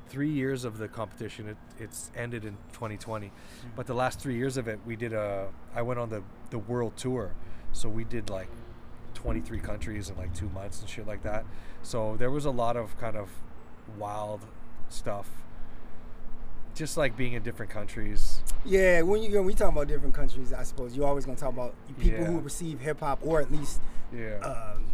Speaker 3: three years of the competition it, it's ended in 2020 but the last three years of it we did a i went on the the world tour. So we did like 23 countries in like two months and shit like that. So there was a lot of kind of wild stuff. Just like being in different countries.
Speaker 2: Yeah, when you when we talk about different countries, I suppose you're always gonna talk about people who receive hip hop or at least
Speaker 3: yeah.
Speaker 2: um,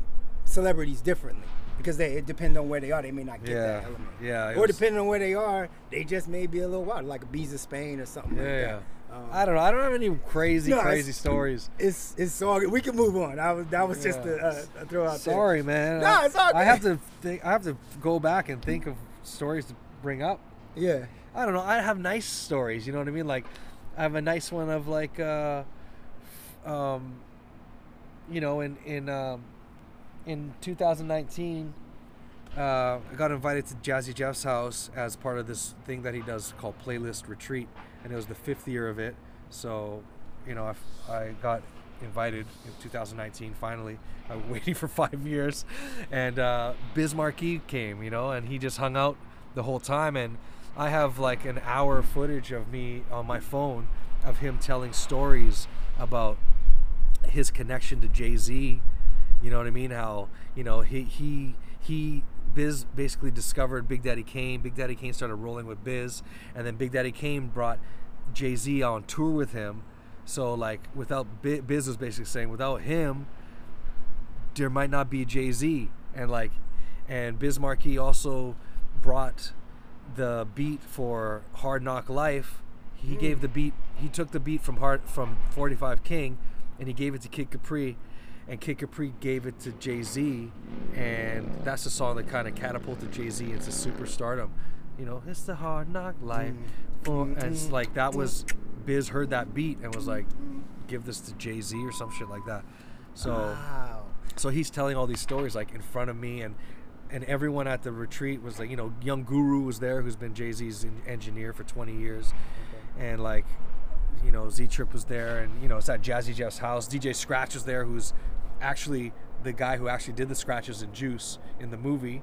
Speaker 2: celebrities differently because they it depends on where they are. They may not get
Speaker 3: yeah
Speaker 2: that element.
Speaker 3: yeah
Speaker 2: Or
Speaker 3: was-
Speaker 2: depending on where they are, they just may be a little wild, like Ibiza Spain or something like
Speaker 3: yeah,
Speaker 2: that.
Speaker 3: yeah.
Speaker 2: Um,
Speaker 3: i don't know i don't have any crazy
Speaker 2: No, it's-
Speaker 3: crazy stories
Speaker 2: It's it's all good. We can move on. I was that was just
Speaker 3: Yeah.
Speaker 2: a, uh, a throw out
Speaker 3: sorry man
Speaker 2: No, it's all good.
Speaker 3: i have to think i have to go back and think of stories to bring up.
Speaker 2: Yeah.
Speaker 3: I don't know. I have nice stories. You know what I mean? Like, I have a nice one of like, uh, um, you know, in in um, in 2019, uh, I got invited to Jazzy Jeff's house as part of this thing that he does called Playlist Retreat, and it was the fifth year of it. So, you know, I, I got invited in 2019. Finally, I was *laughs* waiting for five years, and uh, Biz Markie came. You know, and he just hung out the whole time and. I have like an hour footage of me on my phone of him telling stories about his connection to Jay Z. You know what I mean? How you know he he he Biz basically discovered Big Daddy Kane. Big Daddy Kane started rolling with Biz, and then Big Daddy Kane brought Jay Z on tour with him. So like without Biz was basically saying without him, there might not be Jay Z, and like, and Biz Markie also brought the beat for Hard Knock Life. He gave mm. the beat. He took the beat from Hard from 45 King, and he gave it to Kid Capri, and Kid Capri gave it to Jay Z, and that's the song that kind of catapulted Jay Z into superstardom. You know, it's the Hard Knock Life. And it's like that was Biz heard that beat and was like, give this to Jay Z or some shit like that. So
Speaker 2: Wow.
Speaker 3: so he's telling all these stories like in front of me and and everyone at the retreat was like you know young guru was there who's been jay-z's engineer for 20 years and like you know z trip was there and you know it's at jazzy jeff's house dj scratch was there who's actually the guy who actually did the scratches and juice in the movie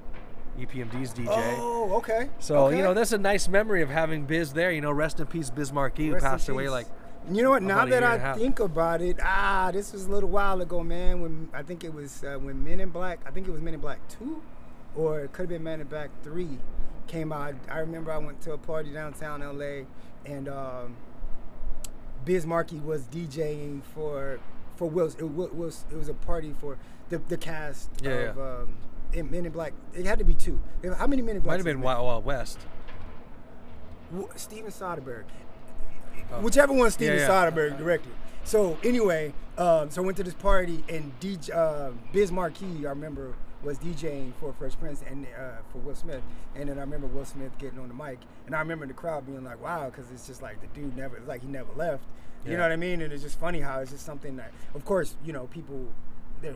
Speaker 3: epmd's dj
Speaker 2: Oh, okay.
Speaker 3: so
Speaker 2: okay.
Speaker 3: you know that's a nice memory of having biz there you know rest in peace biz Markie who passed away like
Speaker 2: You know what? Now that I
Speaker 3: and a half.
Speaker 2: think about it, ah, this was a little while ago, man. When I think it was uh, when Men in Black, I think it was Men in Black Two, or it could have been Men in Black Three, came out. I remember I went to a party downtown LA, and um, Biz Markie was DJing for for Will's. It wa- was it was a party for the the cast
Speaker 3: Yeah,
Speaker 2: of
Speaker 3: yeah.
Speaker 2: Um, in Men in Black. It had to be two. How many Men in Black?
Speaker 3: might have been wild, wild west
Speaker 2: Steven Soderbergh.
Speaker 3: Oh.
Speaker 2: Whichever one Steven
Speaker 3: yeah.
Speaker 2: Soderbergh directed. So anyway, um, so I went to this party and DJ uh, Biz Markie, I remember, was DJing for Fresh Prince and uh, for Will Smith, and then I remember Will Smith getting on the mic, and I remember the crowd being like, "Wow," because it's just like the dude never, like he never left. You
Speaker 3: Yeah.
Speaker 2: know what I mean? And it's just funny how it's just something that, of course, you know, people,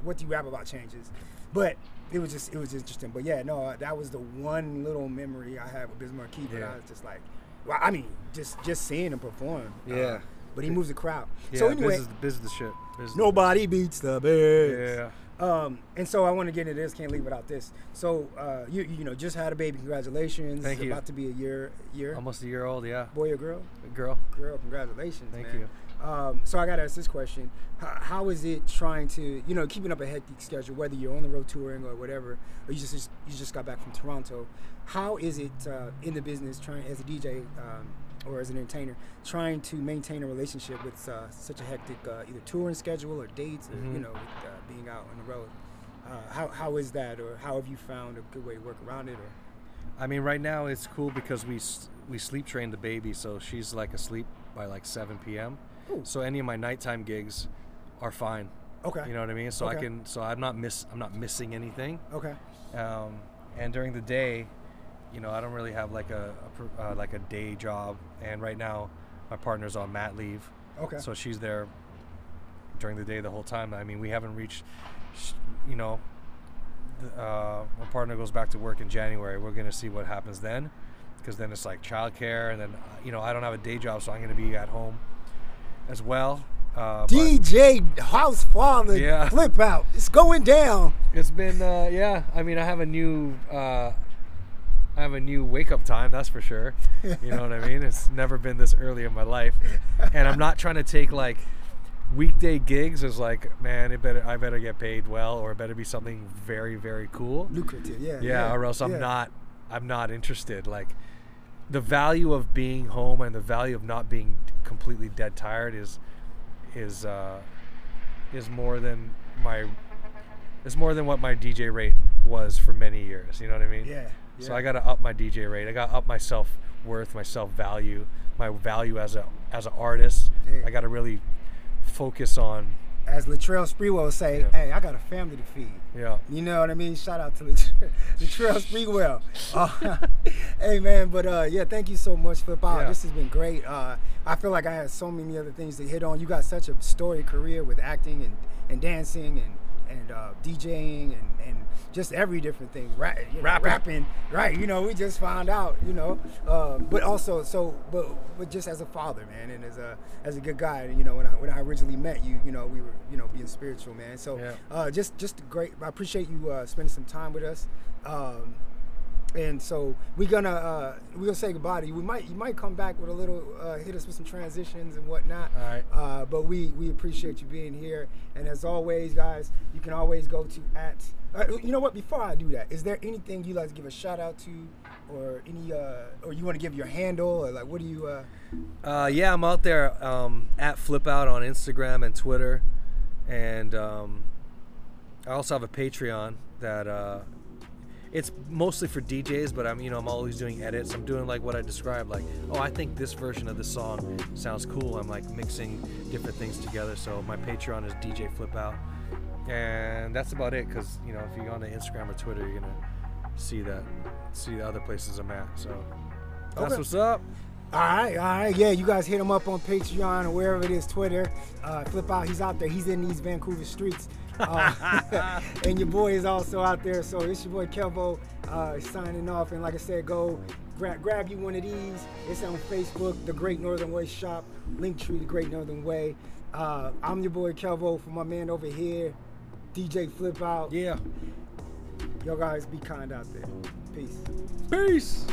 Speaker 2: what do you rap about changes, but it was just, it was interesting. But yeah, no, uh, that was the one little memory I had with Biz Markie, but
Speaker 3: Yeah.
Speaker 2: I was just like, well, I mean, just just seeing him perform. uh,
Speaker 3: Yeah.
Speaker 2: but he moves the crowd.
Speaker 3: Yeah,
Speaker 2: so anyway,
Speaker 3: biz is, the shit. Is the
Speaker 2: nobody beats the.
Speaker 3: Biz. Yeah.
Speaker 2: Um, and so I want to get into this. Can't leave without this. So uh, you you know just had a baby. Congratulations.
Speaker 3: Thank you.
Speaker 2: About to be a year year.
Speaker 3: Almost a year old. Yeah.
Speaker 2: Boy or girl?
Speaker 3: Girl.
Speaker 2: Girl. Congratulations.
Speaker 3: Thank
Speaker 2: man.
Speaker 3: you.
Speaker 2: Um, so I got to ask this question: how, how is it trying to you know keeping up a hectic schedule, whether you're on the road touring or whatever, or you just you just got back from Toronto? How is it uh, in the business trying as a DJ? Um, or as an entertainer, trying to maintain a relationship with uh, such a hectic uh, either touring schedule or dates, or you
Speaker 3: Mhm.
Speaker 2: know, with, uh, being out on the road. Uh, how, how is that, or how have you found a good way to work around it? Or
Speaker 3: I mean, right now it's cool because we we sleep train the baby, so she's like asleep by like 7 p.m.
Speaker 2: Ooh.
Speaker 3: So any of my nighttime gigs are fine.
Speaker 2: okay,
Speaker 3: You know what I mean? So I can so I'm not miss I'm not missing anything.
Speaker 2: okay,
Speaker 3: Um, and during the day, you know, I don't really have like a, a uh, like a day job. And right now, my partner's on mat leave,
Speaker 2: okay,
Speaker 3: so she's there during the day the whole time. I mean, we haven't reached, you know, the, uh, my partner goes back to work in January. We're gonna see what happens then, because then it's like childcare, and then uh, you know I don't have a day job, so I'm gonna be at home as well. Uh,
Speaker 2: DJ House Father,
Speaker 3: Yeah.
Speaker 2: flip out, it's going down.
Speaker 3: it's been uh, yeah. I mean, I have a new. Uh, I have a new wake up time, that's for sure. You know what I mean? It's never been this early in my life. And I'm not trying to take like weekday gigs as like, man, it better I better get paid well or it better be something very, very cool.
Speaker 2: Lucrative, yeah,
Speaker 3: Yeah, or else I'm
Speaker 2: yeah.
Speaker 3: not I'm not interested. Like the value of being home and the value of not being completely dead tired is is uh is more than my is more than what my DJ rate was for many years. You know what I mean?
Speaker 2: Yeah.
Speaker 3: So. I got to up my DJ rate. I got to up my self worth, my self value, my value as a as an artist. I got to really focus on
Speaker 2: as Latrell Sprewell say,
Speaker 3: Yeah.
Speaker 2: hey, I got a family to feed.
Speaker 3: yeah.
Speaker 2: You know what I mean? Shout out to Lat- *laughs* Latrell Sprewell. *laughs* Uh, *laughs* hey man, but uh, yeah, thank you so much, Flip Out.
Speaker 3: Yeah.
Speaker 2: This has been great. Uh, I feel like I had so many other things to hit on. You got such a storied career with acting and, and dancing and and uh, DJing and, and just every different thing. Ra- you know,
Speaker 3: Rapping.
Speaker 2: rapping, right? You know, we just found out. You know, uh, but also so, but but just as a father, man, and as a as a good guy. You know, when I when I originally met you, you know, we were you know being spiritual, man. So
Speaker 3: Yeah.
Speaker 2: uh, just just great. I appreciate you uh, spending some time with us. Um, and so we're gonna uh, we're gonna say goodbye to you. We might you might come back with a little uh, hit us with some transitions and whatnot.
Speaker 3: All right.
Speaker 2: Uh, but we we appreciate you being here. And as always, guys, you can always go to at. Uh, you know what? Before I do that, is there anything you like to give a shout out to, or any uh, or you want to give your handle, or like what do you? Uh,
Speaker 3: Uh, yeah, I'm out there um, at Flip Out on Instagram and Twitter, and um, I also have a Patreon that uh, it's mostly for DJs, but I'm you know I'm always doing edits. I'm doing like what I described, like oh I think this version of this song sounds cool. I'm like mixing different things together. So my Patreon is DJ Flip Out, and that's about it. Cause you know if you go on to Instagram or Twitter, you're gonna see that see the other places I'm at. So that's
Speaker 2: Okay.
Speaker 3: what's up.
Speaker 2: All right, all right, yeah. You guys hit him up on Patreon or wherever it is, Twitter. Uh, flip out, he's out there. He's in these Vancouver streets, Oh. *laughs* And your boy is also out there. So it's your boy Kevo uh, signing off. And like I said, go grab, grab you one of these. It's on Facebook, The Great Northern Way Shop, Linktree, The Great Northern Way. Uh, I'm your boy Kevo for my man over here, DJ Flip Out.
Speaker 3: Yeah.
Speaker 2: Y'all guys be kind out there. Peace.
Speaker 3: Peace.